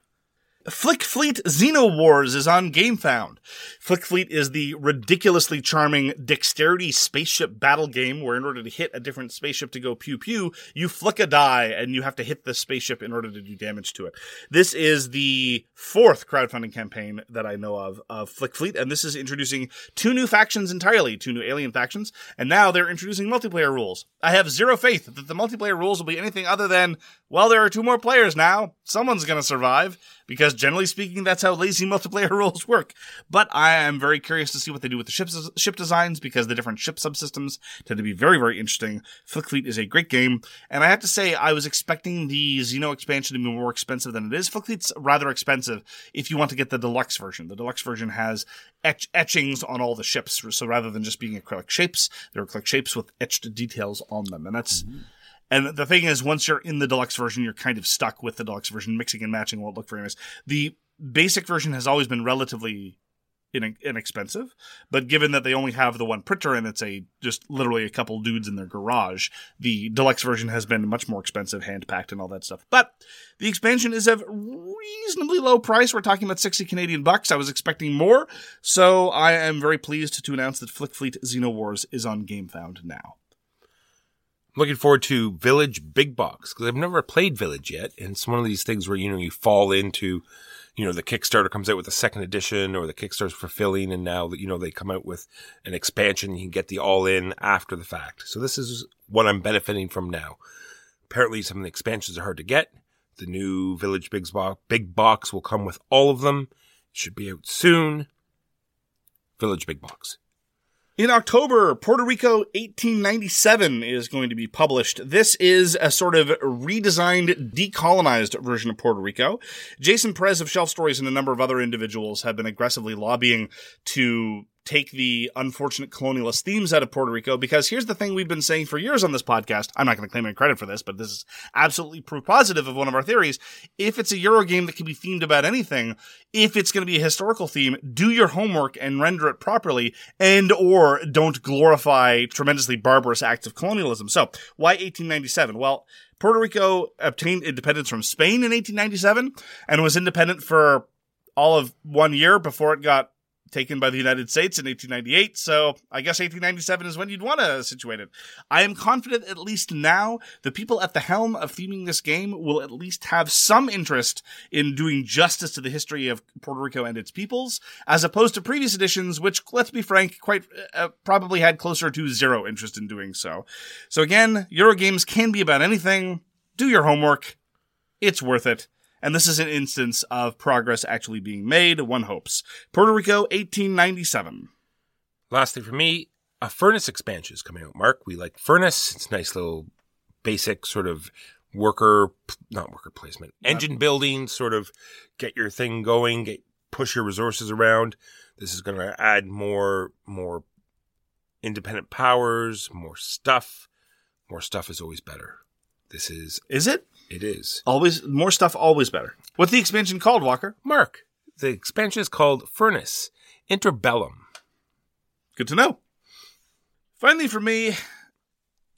Speaker 2: Flick Fleet Xeno Wars is on GameFound. Flick Fleet is the ridiculously charming dexterity spaceship battle game where in order to hit a different spaceship to go pew pew, you flick a die and you have to hit the spaceship in order to do damage to it. This is the fourth crowdfunding campaign that I know of of Flick Fleet, and this is introducing two new factions entirely, two new alien factions, and now they're introducing multiplayer rules. I have zero faith that the multiplayer rules will be anything other than, well, there are two more players now. Someone's gonna survive because generally speaking, that's how lazy (laughs) multiplayer rules work. But I am very curious to see what they do with the ship, ship designs because the different ship subsystems tend to be very, very interesting. Flick Fleet is a great game. And I have to say, I was expecting the Xeno expansion to be more expensive than it is. Flick Fleet's rather expensive if you want to get the deluxe version. The deluxe version has etch- etchings on all the ships. So rather than just being acrylic shapes, they're acrylic shapes with etched details on them. And that's, mm-hmm. And the thing is, once you're in the deluxe version, you're kind of stuck with the deluxe version. Mixing and matching won't look very nice. The basic version has always been relatively in- inexpensive. But given that they only have the one printer and it's a just literally a couple dudes in their garage, the deluxe version has been much more expensive, hand packed, and all that stuff. But the expansion is of reasonably low price. We're talking about 60 Canadian bucks. I was expecting more, so I am very pleased to announce that Flick Fleet is on GameFound now.
Speaker 1: I'm looking forward to Village Big Box because I've never played Village yet, and it's one of these things where you know you fall into, you know, the Kickstarter comes out with a second edition, or the Kickstarter's fulfilling, and now that you know they come out with an expansion, you can get the all in after the fact. So this is what I'm benefiting from now. Apparently, some of the expansions are hard to get. The new Village Big Box, Big Box will come with all of them. It should be out soon. Village Big Box.
Speaker 2: In October, Puerto Rico 1897 is going to be published. This is a sort of redesigned, decolonized version of Puerto Rico. Jason Perez of Shelf Stories and a number of other individuals have been aggressively lobbying to take the unfortunate colonialist themes out of Puerto Rico because here's the thing we've been saying for years on this podcast. I'm not going to claim any credit for this, but this is absolutely proof positive of one of our theories. If it's a Euro game that can be themed about anything, if it's going to be a historical theme, do your homework and render it properly and or don't glorify tremendously barbarous acts of colonialism. So why 1897? Well, Puerto Rico obtained independence from Spain in 1897 and was independent for all of one year before it got taken by the United States in 1898. So I guess 1897 is when you'd want to situate it. I am confident, at least now, the people at the helm of theming this game will at least have some interest in doing justice to the history of Puerto Rico and its peoples, as opposed to previous editions, which, let's be frank, quite uh, probably had closer to zero interest in doing so. So again, Euro games can be about anything. Do your homework. It's worth it and this is an instance of progress actually being made, one hopes. Puerto Rico, 1897.
Speaker 1: Lastly, for me, a furnace expansion is coming out. Mark, we like furnace. It's nice little basic sort of worker, not worker placement, engine building, sort of get your thing going, get push your resources around. This is going to add more, more independent powers, more stuff. More stuff is always better. This is,
Speaker 2: Is it?
Speaker 1: It is.
Speaker 2: Always, more stuff, always better. What's the expansion called, Walker?
Speaker 1: Mark, the expansion is called Furnace Interbellum.
Speaker 2: Good to know. Finally, for me,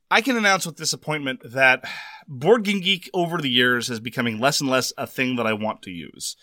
Speaker 2: I can announce with disappointment that Board Game Geek over the years is becoming less and less a thing that I want to use.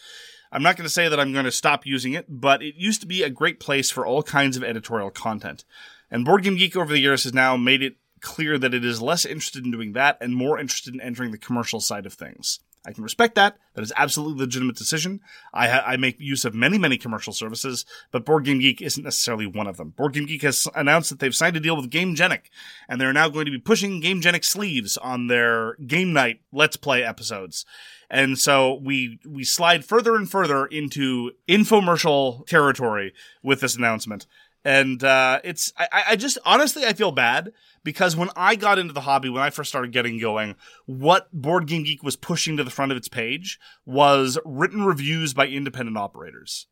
Speaker 2: I'm not going to say that I'm going to stop using it, but it used to be a great place for all kinds of editorial content. And Board Game Geek over the years has now made it clear that it is less interested in doing that and more interested in entering the commercial side of things. I can respect that. That is absolutely a legitimate decision. I, ha- I make use of many, many commercial services, but Board Game Geek isn't necessarily one of them. Board Game Geek has announced that they've signed a deal with GameGenic, and they're now going to be pushing GameGenic sleeves on their game night Let's Play episodes. And so we we slide further and further into infomercial territory with this announcement. And uh, it's I, I just honestly I feel bad because when I got into the hobby, when I first started getting going, what Board Game Geek was pushing to the front of its page was written reviews by independent operators.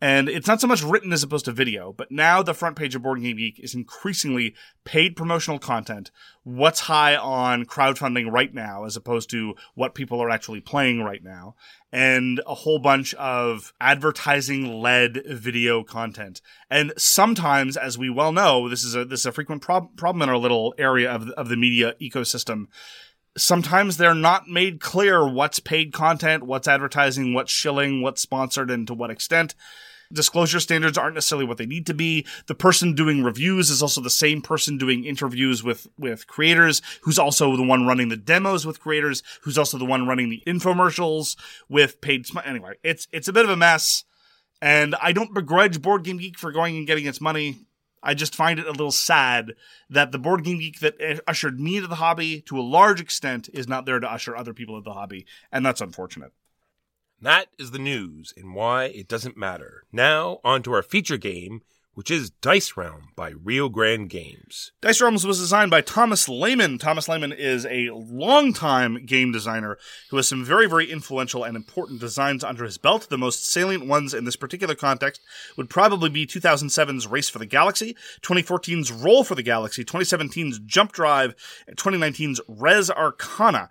Speaker 2: And it's not so much written as opposed to video, but now the front page of Board Game Geek is increasingly paid promotional content. What's high on crowdfunding right now, as opposed to what people are actually playing right now, and a whole bunch of advertising led video content. And sometimes, as we well know, this is a this is a frequent prob- problem in our little area of the, of the media ecosystem sometimes they're not made clear what's paid content, what's advertising, what's shilling, what's sponsored, and to what extent. Disclosure standards aren't necessarily what they need to be. The person doing reviews is also the same person doing interviews with, with creators, who's also the one running the demos with creators, who's also the one running the infomercials with paid. Sm- anyway, it's, it's a bit of a mess. And I don't begrudge Board Game Geek for going and getting its money. I just find it a little sad that the board game geek that ushered me into the hobby to a large extent is not there to usher other people into the hobby, and that's unfortunate.
Speaker 1: That is the news and why it doesn't matter. Now, on to our feature game, which is Dice Realm by Rio Grande Games.
Speaker 2: Dice Realms was designed by Thomas Lehmann. Thomas Lehmann is a longtime game designer who has some very, very influential and important designs under his belt. The most salient ones in this particular context would probably be 2007's Race for the Galaxy, 2014's Roll for the Galaxy, 2017's Jump Drive, and 2019's Res Arcana.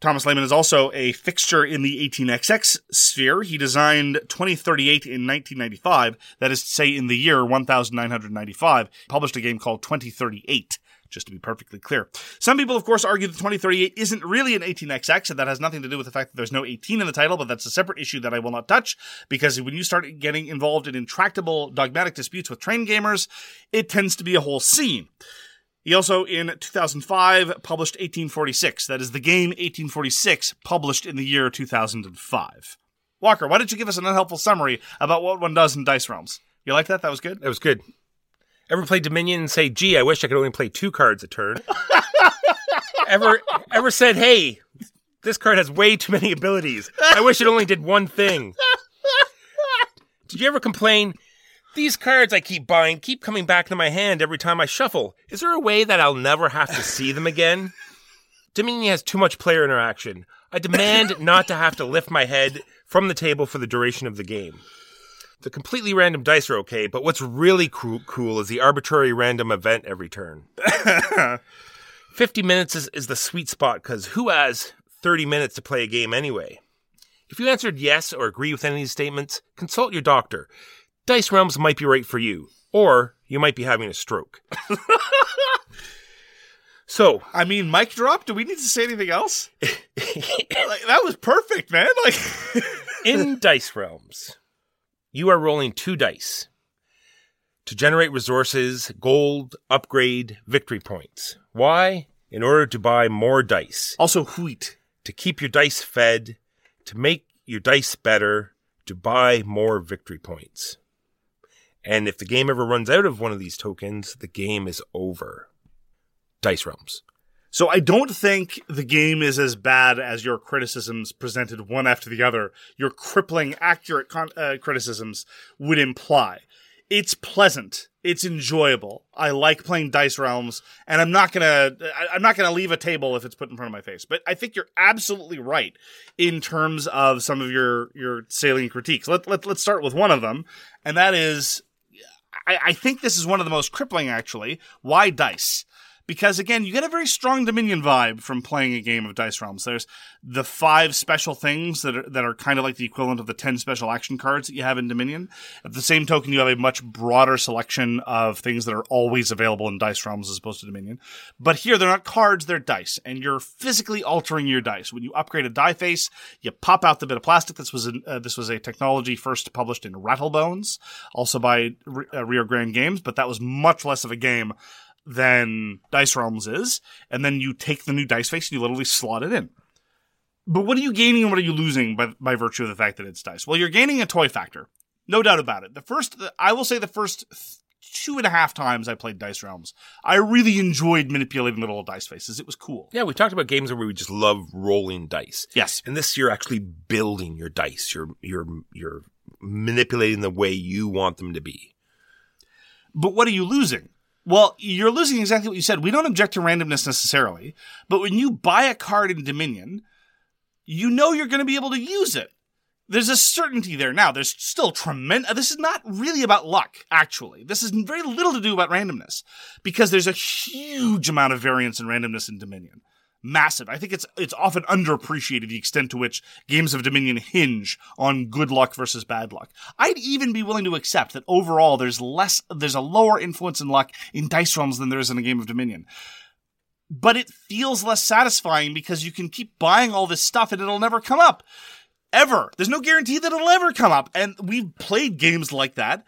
Speaker 2: Thomas Lehmann is also a fixture in the 18XX sphere. He designed 2038 in 1995, that is to say, in the year 1995, published a game called 2038 just to be perfectly clear. Some people, of course, argue that 2038 isn't really an 18XX, and that has nothing to do with the fact that there's no 18 in the title, but that's a separate issue that I will not touch, because when you start getting involved in intractable dogmatic disputes with train gamers, it tends to be a whole scene. He also, in 2005, published 1846. That is the game 1846, published in the year 2005. Walker, why don't you give us an unhelpful summary about what one does in Dice Realms? You like that? That was good?
Speaker 1: That was good. Ever play Dominion and say, gee, I wish I could only play two cards a turn? (laughs) ever ever said, hey, this card has way too many abilities. I wish it only did one thing. (laughs) Did you ever complain? These cards I keep buying keep coming back into my hand every time I shuffle. Is there a way that I'll never have to see them again? Dominion has too much player interaction. I demand (laughs) not to have to lift my head from the table for the duration of the game. The completely random dice are okay, but what's really coo- cool is the arbitrary random event every turn. (laughs) 50 minutes is, is the sweet spot because who has 30 minutes to play a game anyway? If you answered yes or agree with any of these statements, consult your doctor. Dice Realms might be right for you, or you might be having a stroke. (laughs) so,
Speaker 2: I mean, mic drop? Do we need to say anything else? (laughs) like, that was perfect, man. Like, (laughs)
Speaker 1: in Dice Realms, you are rolling two dice to generate resources, gold, upgrade, victory points. Why? In order to buy more dice.
Speaker 2: also wheat.
Speaker 1: To keep your dice fed, to make your dice better, to buy more victory points. And if the game ever runs out of one of these tokens, the game is over. Dice Realms.
Speaker 2: So I don't think the game is as bad as your criticisms presented one after the other, your crippling, accurate con- uh, criticisms would imply. It's pleasant. It's enjoyable. I like playing Dice Realms, and I'm not gonna, I'm not gonna leave a table if it's put in front of my face. But I think you're absolutely right in terms of some of your your salient critiques. Let, let let's start with one of them, and that is, I, I think this is one of the most crippling actually. Why dice? Because again, you get a very strong Dominion vibe from playing a game of Dice Realms. There's the five special things that are, that are kind of like the equivalent of the 10 special action cards that you have in Dominion. At the same token, you have a much broader selection of things that are always available in Dice Realms as opposed to Dominion. But here, they're not cards, they're dice, and you're physically altering your dice. When you upgrade a die face, you pop out the bit of plastic. This was, an, uh, this was a technology first published in Rattlebones, also by uh, Rio Grande Games, but that was much less of a game than Dice Realms is, and then you take the new dice face and you literally slot it in. But what are you gaining and what are you losing by, by virtue of the fact that it's dice? Well, you're gaining a toy factor. No doubt about it. The first, I will say the first two and a half times I played Dice Realms, I really enjoyed manipulating the little dice faces. It was cool.
Speaker 1: Yeah, we talked about games where we just love rolling dice.
Speaker 2: Yes.
Speaker 1: And this you're actually building your dice. You're you're you're manipulating the way you want them to be.
Speaker 2: But what are you losing? Well, you're losing exactly what you said. We don't object to randomness necessarily, but when you buy a card in Dominion, you know you're going to be able to use it. There's a certainty there. Now, there's still tremendous. This is not really about luck, actually. This is very little to do about randomness because there's a huge amount of variance and randomness in Dominion. Massive. I think it's it's often underappreciated the extent to which games of Dominion hinge on good luck versus bad luck. I'd even be willing to accept that overall there's less there's a lower influence in luck in Dice Realms than there is in a game of Dominion but it feels less satisfying because you can keep buying all this stuff and it'll never come up. Ever. There's no guarantee that it'll ever come up. And we've played games like that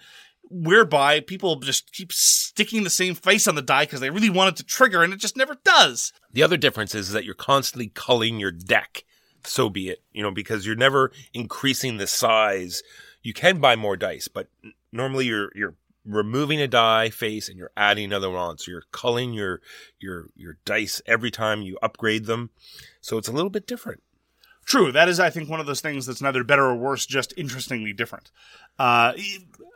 Speaker 2: whereby people just keep sticking the same face on the die because they really want it to trigger and it just never does.
Speaker 1: The other difference is that you're constantly culling your deck. So be it, you know, because you're never increasing the size. You can buy more dice, but normally you're you're removing a die face and you're adding another one on. So you're culling your your your dice every time you upgrade them. So it's a little bit different.
Speaker 2: True, that is, I think, one of those things that's neither better or worse, just interestingly different. Uh,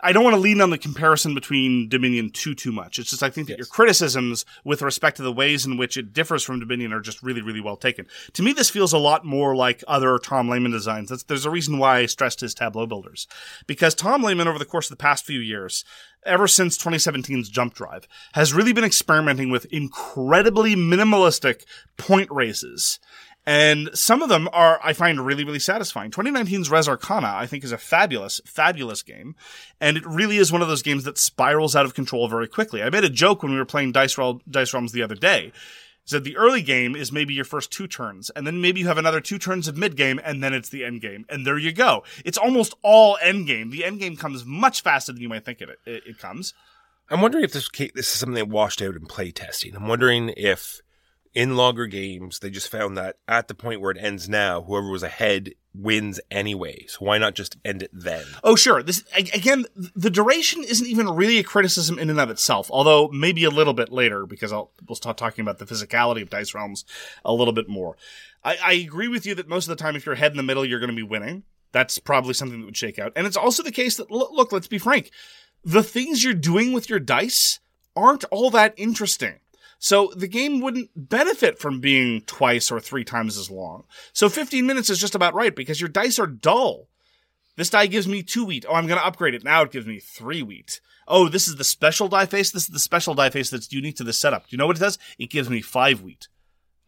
Speaker 2: I don't want to lean on the comparison between Dominion too too much. It's just I think that your criticisms with respect to the ways in which it differs from Dominion are just really really well taken. To me, this feels a lot more like other Tom Lehmann designs. That's, there's a reason why I stressed his tableau builders because Tom Lehmann over the course of the past few years. Ever since 2017's Jump Drive, has really been experimenting with incredibly minimalistic point races And some of them are, I find really, really satisfying. 2019's Res Arcana, I think, is a fabulous, fabulous game. And it really is one of those games that spirals out of control very quickly. I made a joke when we were playing Dice, Roll, Dice Realms the other day. So the early game is maybe your first two turns, and then maybe you have another two turns of mid game, and then it's the end game, and there you go. It's almost all end game. The end game comes much faster than you might think it it, it comes.
Speaker 1: I'm wondering if this this is something that washed out in play testing. I'm wondering if in longer games they just found that at the point where it ends now, whoever was ahead wins anyway. So why not just end it then?
Speaker 2: Oh, sure. This again, the duration isn't even really a criticism in and of itself, although maybe a little bit later because I'll we'll start talking about the physicality of Dice Realms a little bit more. I, I agree with you that most of the time, if you're ahead in the middle, you're going to be winning. That's probably something that would shake out, and it's also the case that look, look let's be frank, the things you're doing with your dice aren't all that interesting. So the game wouldn't benefit from being twice or three times as long. So 15 minutes is just about right because your dice are dull. This die gives me two wheat. Oh, I'm going to upgrade it. Now it gives me three wheat. Oh, this is the special die face. This is the special die face that's unique to the setup. Do you know what it does? It gives me five wheat.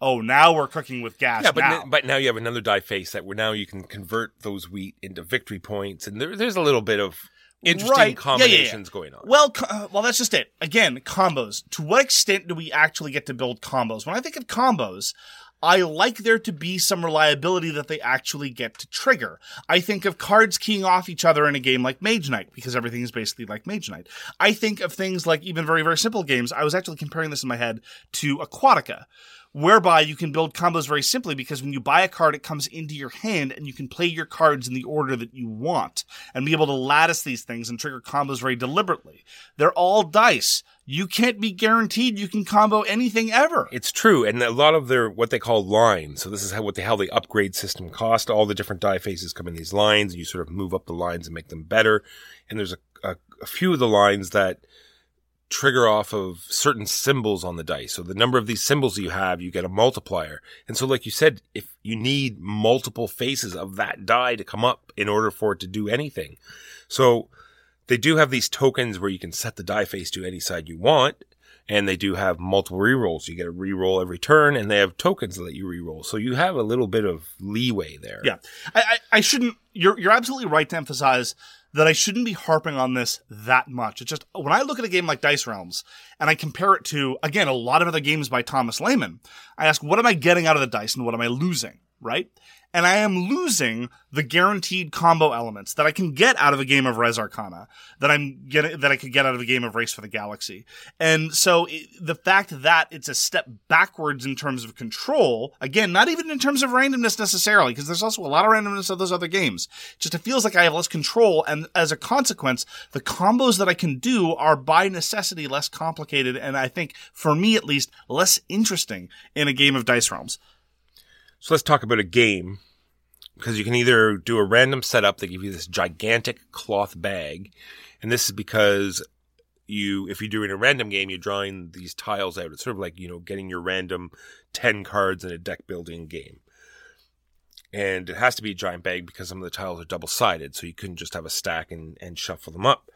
Speaker 2: Oh, now we're cooking with gas.
Speaker 1: Yeah, but
Speaker 2: now.
Speaker 1: n- but now you have another die face that where now you can convert those wheat into victory points, and there, there's a little bit of interesting
Speaker 2: Right. Yeah, yeah, yeah.
Speaker 1: combinations going on.
Speaker 2: Well, uh, well, that's just it. Again, combos. To what extent do we actually get to build combos? When I think of combos, I like there to be some reliability that they actually get to trigger. I think of cards keying off each other in a game like Mage Knight because everything is basically like Mage Knight. I think of things like even very, very simple games. I was actually comparing this in my head to Aquatica. Whereby you can build combos very simply because when you buy a card, it comes into your hand and you can play your cards in the order that you want and be able to lattice these things and trigger combos very deliberately. They're all dice. You can't be guaranteed you can combo anything ever.
Speaker 1: It's true, and a lot of their what they call lines. So this is how what the how the upgrade system cost. All the different die faces come in these lines, and you sort of move up the lines and make them better. And there's a, a, a few of the lines that trigger off of certain symbols on the dice. So the number of these symbols you have, you get a multiplier. And so, like you said, if you need multiple faces of that die to come up in order for it to do anything, so they do have these tokens where you can set the die face to any side you want. And they do have multiple rerolls. You get a reroll every turn, and they have tokens that you reroll. So you have a little bit of leeway there.
Speaker 2: Yeah, I, I, I shouldn't. You're you're absolutely right to emphasize that I shouldn't be harping on this that much. It's just when I look at a game like Dice Realms and I compare it to again a lot of other games by Thomas Lehmann, I ask what am I getting out of the dice and what am I losing, right? And I am losing the guaranteed combo elements that I can get out of a game of Res Arcana, that I'm getting, that I could get out of a game of Race for the Galaxy. And so it, the fact that it's a step backwards in terms of control, again, not even in terms of randomness necessarily, because there's also a lot of randomness of those other games. Just it feels like I have less control. And as a consequence, the combos that I can do are by necessity less complicated. And I think for me, at least, less interesting in a game of Dice Realms.
Speaker 1: So let's talk about a game because you can either do a random setup. They give you this gigantic cloth bag, and this is because you, if you're doing a random game, you're drawing these tiles out. It's sort of like you know getting your random ten cards in a deck building game. And it has to be a giant bag because some of the tiles are double sided, so you couldn't just have a stack and, and shuffle them up.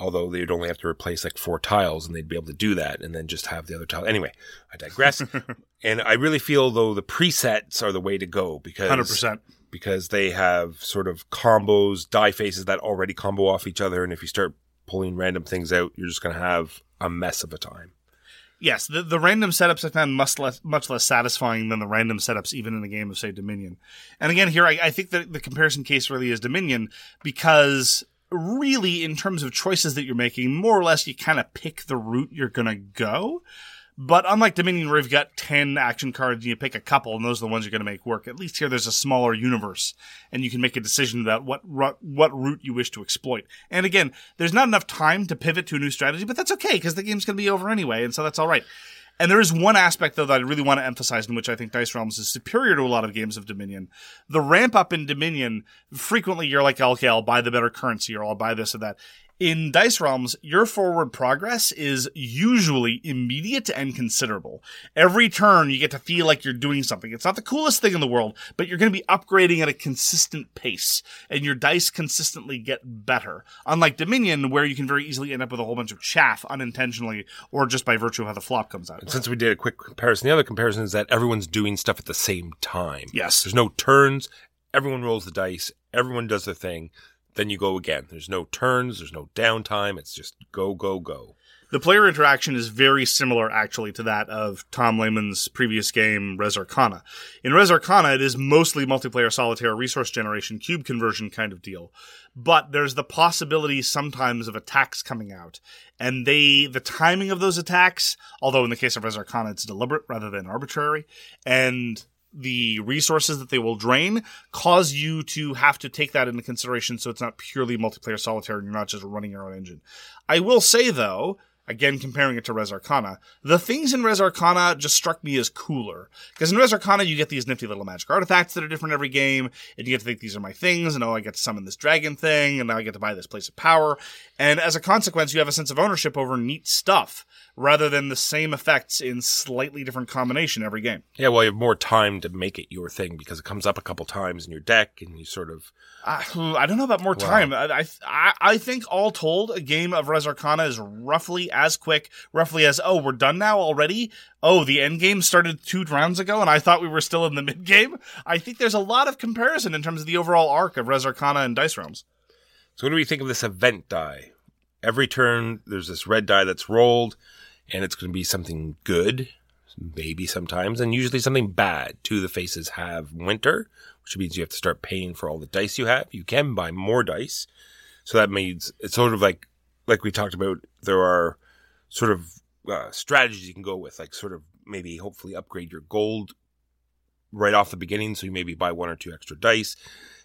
Speaker 1: Although they'd only have to replace like four tiles and they'd be able to do that and then just have the other tile. Anyway, I digress. (laughs) and I really feel though the presets are the way to go because
Speaker 2: 100%.
Speaker 1: because they have sort of combos, die faces that already combo off each other. And if you start pulling random things out, you're just going to have a mess of a time.
Speaker 2: Yes, the, the random setups I found much less much less satisfying than the random setups even in a game of say Dominion. And again, here I, I think that the comparison case really is Dominion because really, in terms of choices that you're making, more or less you kind of pick the route you're gonna go. But unlike Dominion, where you've got 10 action cards and you pick a couple and those are the ones you're going to make work, at least here there's a smaller universe and you can make a decision about what, what route you wish to exploit. And again, there's not enough time to pivot to a new strategy, but that's okay because the game's going to be over anyway. And so that's all right. And there is one aspect though that I really want to emphasize in which I think Dice Realms is superior to a lot of games of Dominion. The ramp up in Dominion, frequently you're like, okay, I'll buy the better currency or I'll buy this or that In Dice Realms, your forward progress is usually immediate and considerable. Every turn, you get to feel like you're doing something. It's not the coolest thing in the world, but you're going to be upgrading at a consistent pace, and your dice consistently get better. Unlike Dominion, where you can very easily end up with a whole bunch of chaff unintentionally, or just by virtue of how the flop comes out.
Speaker 1: Since we did a quick comparison, the other comparison is that everyone's doing stuff at the same time.
Speaker 2: Yes.
Speaker 1: There's no turns. Everyone rolls the dice. Everyone does their thing. Then you go again. There's no turns. There's no downtime. It's just go, go, go.
Speaker 2: The player interaction is very similar, actually, to that of Tom Lehmann's previous game, Res Arcana. In Res Arcana, it is mostly multiplayer solitaire resource generation, cube conversion kind of deal. But there's the possibility sometimes of attacks coming out. And they, the timing of those attacks, although in the case of Res Arcana, it's deliberate rather than arbitrary, and the resources that they will drain cause you to have to take that into consideration so it's not purely multiplayer solitaire and you're not just running your own engine. I will say though, again comparing it to Res Arcana, the things in Res Arcana just struck me as cooler. Because in Res Arcana you get these nifty little magic artifacts that are different every game, and you get to think these are my things, and oh I get to summon this dragon thing, and now I get to buy this place of power. And as a consequence, you have a sense of ownership over neat stuff, rather than the same effects in slightly different combination every game.
Speaker 1: Yeah, well, you have more time to make it your thing because it comes up a couple times in your deck and you sort of.
Speaker 2: I, I don't know about more time. I, I I think all told, a game of Res Arcana is roughly as quick, roughly as oh we're done now already. Oh, the end game started two rounds ago, and I thought we were still in the (laughs) mid game. I think there's a lot of comparison in terms of the overall arc of Res Arcana and Dice Realms.
Speaker 1: So, what do we think of this event die? Every turn, there's this red die that's rolled, and it's going to be something good, maybe sometimes, and usually something bad. Two of the faces have winter, which means you have to start paying for all the dice you have. You can buy more dice. So that means it's sort of like, like we talked about, there are sort of uh, strategies you can go with, like sort of maybe hopefully upgrade your gold right off the beginning. So you maybe buy one or two extra dice.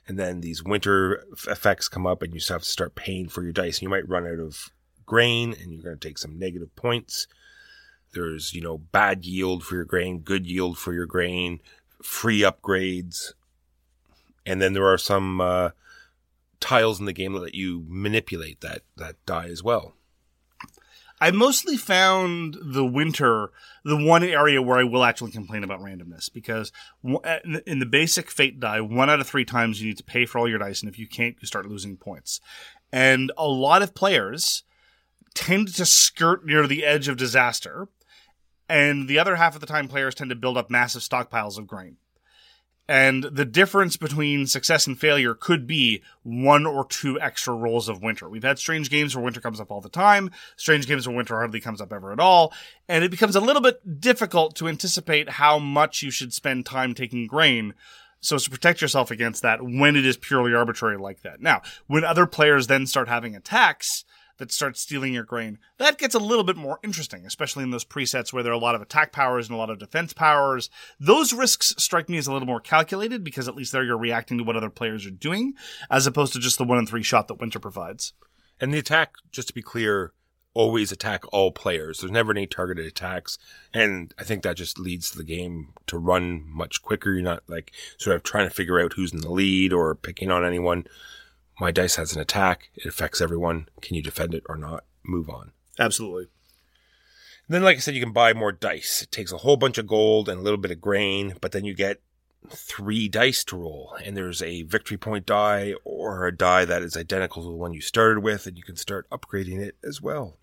Speaker 1: And then these winter effects come up and you have to start paying for your dice. And you might run out of grain and you're going to take some negative points. There's, you know, bad yield for your grain, good yield for your grain, free upgrades. And then there are some uh, tiles in the game that let you manipulate that, that die as well.
Speaker 2: I mostly found the winter the one area where I will actually complain about randomness because uh, in in the basic fate die, one out of three times you need to pay for all your dice, and if you can't, you start losing points. And a lot of players tend to skirt near the edge of disaster, and the other half of the time, players tend to build up massive stockpiles of grain. And the difference between success and failure could be one or two extra rolls of winter. We've had strange games where winter comes up all the time, strange games where winter hardly comes up ever at all, and it becomes a little bit difficult to anticipate how much you should spend time taking grain so as to protect yourself against that when it is purely arbitrary like that. Now, when other players then start having attacks that starts stealing your grain, that gets a little bit more interesting, especially in those presets where there are a lot of attack powers and a lot of defense powers. Those risks strike me as a little more calculated because at least there you're reacting to what other players are doing, as opposed to just the one in three shot that Winter provides.
Speaker 1: And the attack, just to be clear, always attack all players. There's never any targeted attacks. And I think that just leads the game to run much quicker. You're not like sort of trying to figure out who's in the lead or picking on anyone. My dice has an attack. It affects everyone. Can you defend it or not? Move on.
Speaker 2: Absolutely.
Speaker 1: And then, like I said, you can buy more dice. It takes a whole bunch of gold and a little bit of grain, but then you get three dice to roll. And there's a victory point die or a die that is identical to the one you started with, and you can start upgrading it as well.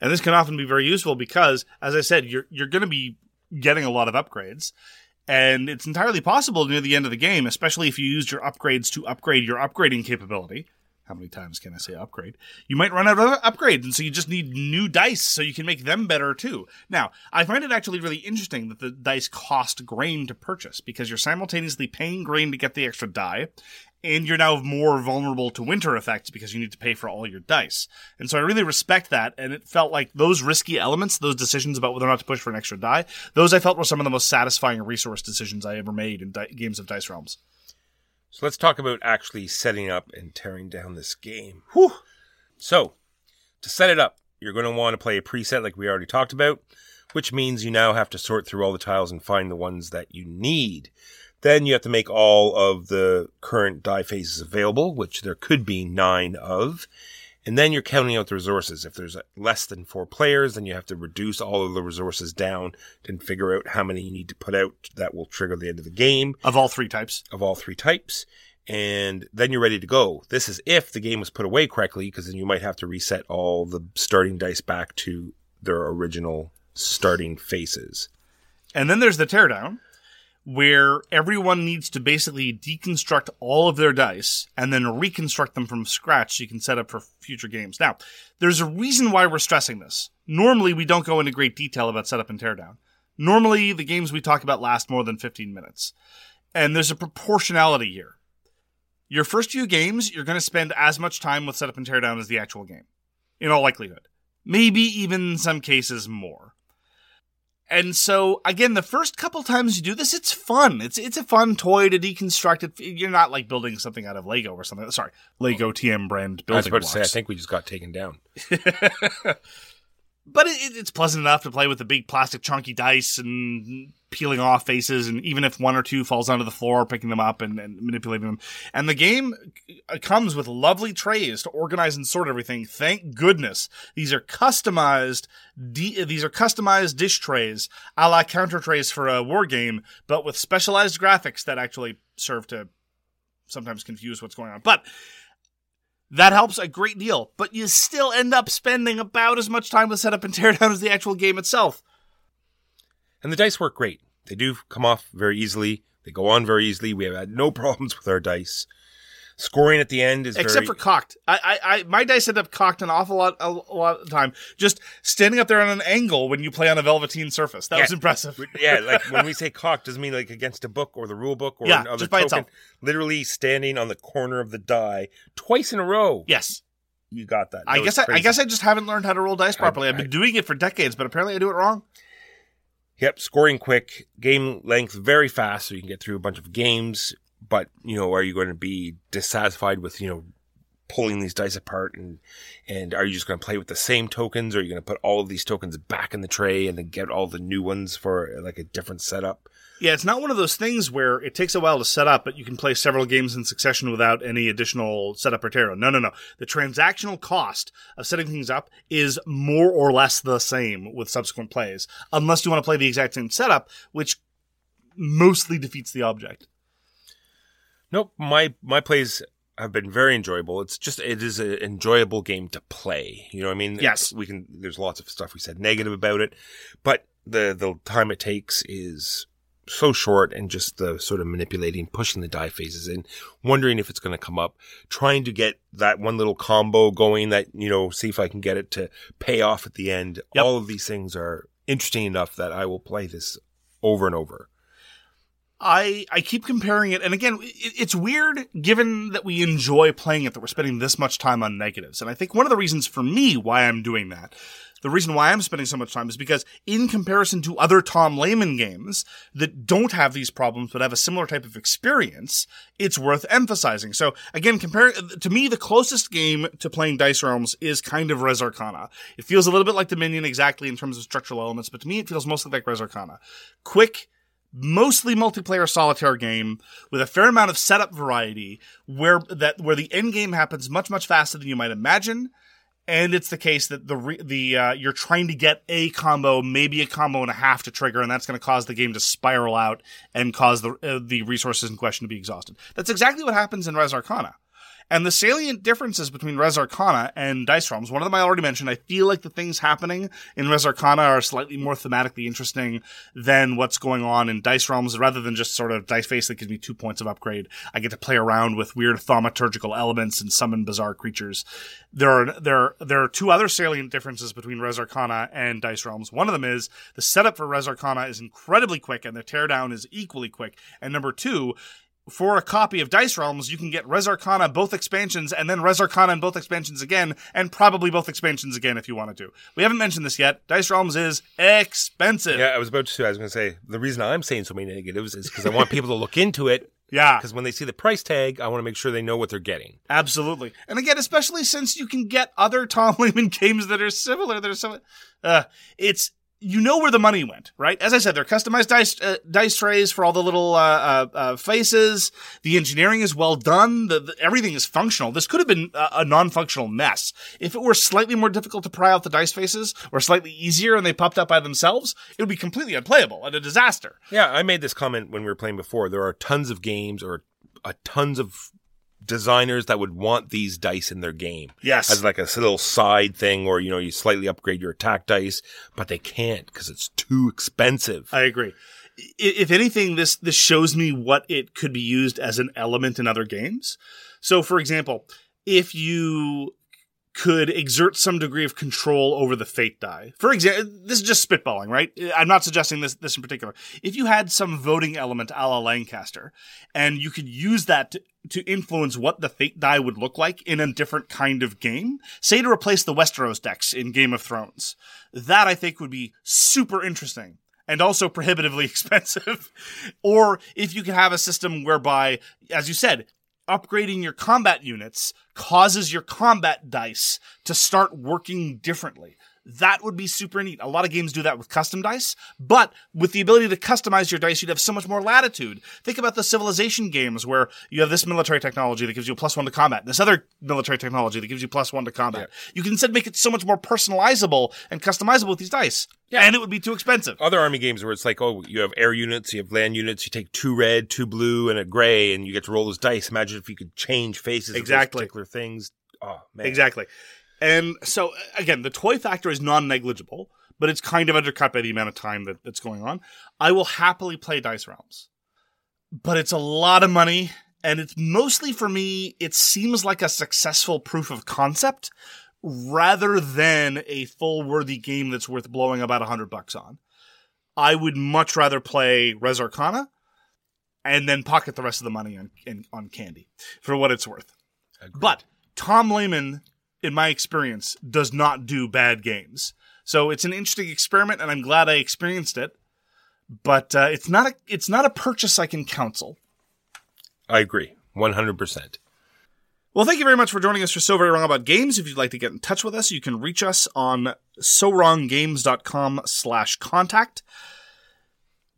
Speaker 2: And this can often be very useful because, as I said, you're you're going to be getting a lot of upgrades, and it's entirely possible near the end of the game, especially if you used your upgrades to upgrade your upgrading capability. How many times can I say upgrade? You might run out of upgrades, and so you just need new dice so you can make them better too. Now, I find it actually really interesting that the dice cost grain to purchase because you're simultaneously paying grain to get the extra die, and you're now more vulnerable to winter effects because you need to pay for all your dice. And so I really respect that, and it felt like those risky elements, those decisions about whether or not to push for an extra die, those I felt were some of the most satisfying resource decisions I ever made in di- games of Dice Realms.
Speaker 1: So let's talk about actually setting up and tearing down this game. Whew. So, to set it up, you're going to want to play a preset like we already talked about, which means you now have to sort through all the tiles and find the ones that you need. Then you have to make all of the current die phases available, which there could be nine of. And then you're counting out the resources. If there's uh, less than four players, then you have to reduce all of the resources down and figure out how many you need to put out that will trigger the end of the game
Speaker 2: Of all three types.
Speaker 1: of all three types. And then you're ready to go. This is if the game was put away correctly, because then you might have to reset all the starting dice back to their original starting faces.
Speaker 2: And then there's the teardown, where everyone needs to basically deconstruct all of their dice and then reconstruct them from scratch so you can set up for future games. Now, there's a reason why we're stressing this. Normally, we don't go into great detail about setup and teardown. Normally, the games we talk about last more than 15 minutes. And there's a proportionality here. Your first few games, you're going to spend as much time with setup and teardown as the actual game, in all likelihood. Maybe even in some cases more. And so again, the first couple times you do this, it's fun. It's it's a fun toy to deconstruct. It you're not like building something out of Lego or something. Sorry, Lego TM brand building
Speaker 1: I was about
Speaker 2: blocks.
Speaker 1: to say, I think we just got taken down. (laughs)
Speaker 2: but it, it- it's pleasant enough to play with the big plastic chunky dice and peeling off faces, and even if one or two falls onto the floor, picking them up and, and manipulating them. And the game comes with lovely trays to organize and sort everything. Thank goodness these are customized. D- these are customized dish trays, a la counter trays for a war game, but with specialized graphics that actually serve to sometimes confuse what's going on. But that helps a great deal, but you still end up spending about as much time with setup and (laughs) teardown as the actual game itself.
Speaker 1: And the dice work great. They do come off very easily. They go on very easily. We have had no (laughs) problems with our dice. Scoring at the end is
Speaker 2: Except
Speaker 1: very,
Speaker 2: for cocked. I, I, I, my dice end up cocked an awful lot, a, lot of the time. Just standing up there on an angle when you play on a velveteen surface. That
Speaker 1: Yeah.
Speaker 2: was impressive.
Speaker 1: yeah, like (laughs) when we say cocked, doesn't mean like against a book or the rule book or
Speaker 2: Yeah,
Speaker 1: another
Speaker 2: just by
Speaker 1: token.
Speaker 2: itself.
Speaker 1: Literally standing on the corner of the die twice in a row.
Speaker 2: Yes.
Speaker 1: You got that.
Speaker 2: I guess I, I guess I just haven't learned how to roll dice properly. I, have been doing it for decades, but apparently I do it wrong.
Speaker 1: Yep, scoring quick, game length very fast, so you can get through a bunch of games. But you know, are you going to be dissatisfied with you know pulling these dice apart and and are you just going to play with the same tokens, or are you going to put all of these tokens back in the tray and then get all the new ones for like a different setup?
Speaker 2: Yeah, it's not one of those things where it takes a while to set up, but you can play several games in succession without any additional setup or tear. No, no, no. The transactional cost of setting things up is more or less the same with subsequent plays, unless you want to play the exact same setup, which mostly defeats the object.
Speaker 1: Nope, my my plays have been very enjoyable. It's just it is an enjoyable game to play. You know what I mean?
Speaker 2: Yes.
Speaker 1: We can there's lots of stuff we said negative about it, but the the time it takes is so short and just the sort of manipulating, pushing the die phases and wondering if it's going to come up, trying to get that one little combo going that, you know, see if I can get it to pay off at the end.
Speaker 2: Yep.
Speaker 1: All of these things are interesting enough that I will play this over and over.
Speaker 2: I I keep comparing it, and again, it, it's weird given that we enjoy playing it that we're spending this much time on negatives. And I think one of the reasons for me why I'm doing that, the reason why I'm spending so much time is because in comparison to other Tom Lehmann games that don't have these problems but have a similar type of experience, it's worth emphasizing. So again, compare to me the closest game to playing Dice Realms is kind of Res Arcana. It feels a little bit like Dominion exactly in terms of structural elements, but to me it feels mostly like Res Arcana. Quick, mostly multiplayer solitaire game with a fair amount of setup variety where that where the end game happens much much faster than you might imagine. And it's the case that the the uh, you're trying to get a combo maybe a combo and a half to trigger and that's going to cause the game to spiral out and cause the uh, the resources in question to be exhausted. That's exactly what happens in Res Arcana and the salient differences between Res Arcana and Dice Realms, one of them I already mentioned, I feel like the things happening in Res Arcana are slightly more thematically interesting than what's going on in Dice Realms, rather than just sort of Dice Face that gives me two points of upgrade. I get to play around with weird thaumaturgical elements and summon bizarre creatures. There are, there, there are two other salient differences between Res Arcana and Dice Realms. One of them is the setup for Res Arcana is incredibly quick and the teardown is equally quick. And number two, for a copy of Dice Realms, you can get Res Arcana both expansions and then Res Arcana and both expansions again, and probably both expansions again if you wanted to. We haven't mentioned this yet. Dice Realms is expensive.
Speaker 1: Yeah, I was about to. Say, I was going to say the reason I'm saying so many negatives is because I want people to look into it. (laughs)
Speaker 2: Yeah.
Speaker 1: Because when they see the price tag, I want to make sure they know what they're getting.
Speaker 2: Absolutely. And again, especially since you can get other Tom Lehmann (laughs) games that are similar, that are similar. Uh, it's, you know where the money went, right? As I said, they're customized dice uh, dice trays for all the little uh, uh, uh, faces. The engineering is well done. The, the- everything is functional. This could have been a, a non-functional mess. If it were slightly more difficult to pry out the dice faces, or slightly easier, and they popped up by themselves, it would be completely unplayable and a disaster.
Speaker 1: Yeah, I made this comment when we were playing before. There are tons of games or tons of designers that would want these dice in their game.
Speaker 2: Yes.
Speaker 1: As like a little side thing or, you know, you slightly upgrade your attack dice, but they can't because it's too expensive.
Speaker 2: I agree. If anything, this this shows me what it could be used as an element in other games. So, for example, if you could exert some degree of control over the fate die. For example, this is just spitballing, right? I'm not suggesting this this in particular. If you had some voting element a la Lancaster, and you could use that to, to influence what the fate die would look like in a different kind of game, say to replace the Westeros decks in Game of Thrones, that I think would be super interesting and also prohibitively (laughs) expensive. or if you could have a system whereby, as you said, upgrading your combat units causes your combat dice to start working differently. That would be super neat. A lot of games do that with custom dice, but with the ability to customize your dice, you'd have so much more latitude. Think about the civilization games where you have this military technology that gives you a plus one to combat, this other military technology that gives you plus one to combat. You can instead make it so much more personalizable and customizable with these dice. Yeah. And it would be too expensive.
Speaker 1: Other army games where it's like, oh, you have air units, you have land units, you take two red, two blue, and a gray, and you get to roll those dice. Imagine if you could change faces
Speaker 2: Exactly.
Speaker 1: particular things. Oh man,
Speaker 2: Exactly. And so again, the toy factor is non-negligible, but it's kind of undercut by the amount of time that, that's going on. I will happily play Dice Realms, but it's a lot of money, and it's mostly for me. It seems like a successful proof of concept rather than a full worthy game that's worth blowing about a hundred bucks on. I would much rather play Res Arcana and then pocket the rest of the money on on candy for what it's worth. But Tom Lehmann, in my experience, does not do bad games. So it's an interesting experiment, and I'm glad I experienced it. But uh, it's not a it's not a purchase I can counsel.
Speaker 1: I agree, one hundred percent.
Speaker 2: Well, thank you very much for joining us for So Very Wrong About Games. If you'd like to get in touch with us, you can reach us on sowronggames.com slash contact.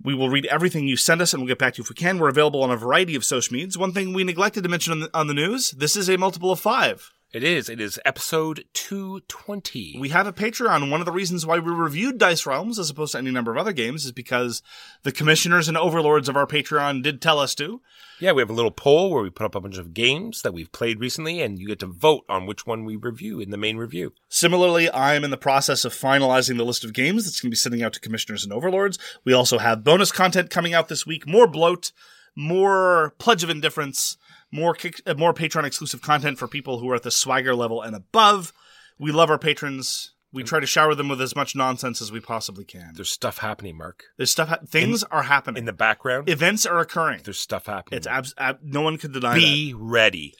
Speaker 2: We will read everything you send us and we'll get back to you if we can. We're available on a variety of social medias. One thing we neglected to mention on the, on the news, this is a multiple of five.
Speaker 1: It is. It is episode two twenty.
Speaker 2: We have a Patreon. One of the reasons why we reviewed Dice Realms as opposed to any number of other games is because the commissioners and overlords of our Patreon did tell us to.
Speaker 1: Yeah, we have a little poll where we put up a bunch of games that we've played recently, and you get to vote on which one we review in the main review.
Speaker 2: Similarly, I'm in the process of finalizing the list of games that's going to be sending out to commissioners and overlords. We also have bonus content coming out this week, more bloat, more pledge of indifference, more kick, uh, more Patreon exclusive content for people who are at the swagger level and above. We love our patrons. We try to shower them with as much nonsense as we possibly can.
Speaker 1: There's stuff happening, Mark.
Speaker 2: There's stuff. Ha- things are happening.
Speaker 1: In the background,
Speaker 2: Events are occurring.
Speaker 1: there's stuff happening.
Speaker 2: It's abs- ab- no one can deny that.
Speaker 1: Be ready.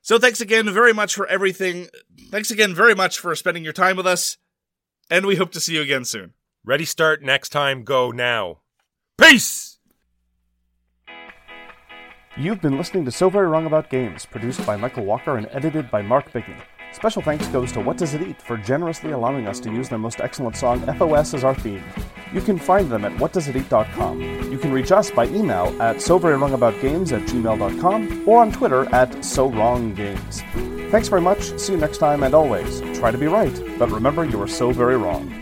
Speaker 2: So thanks again very much for everything. Thanks again very much for spending your time with us, and we hope to see you again soon.
Speaker 1: Ready, start, next time, go now. Peace!
Speaker 3: You've been listening to So Very Wrong About Games, produced by Michael Walker and edited by Mark Bigney. Special thanks goes to What Does It Eat for generously allowing us to use their most excellent song FOS as our theme. You can find them at whatdoesiteat.com. You can reach us by email at soverywrongaboutgames at gmail.com or on Twitter at so wrong games. Thanks very much, see you next time, and always, try to be right, but remember you are so very wrong.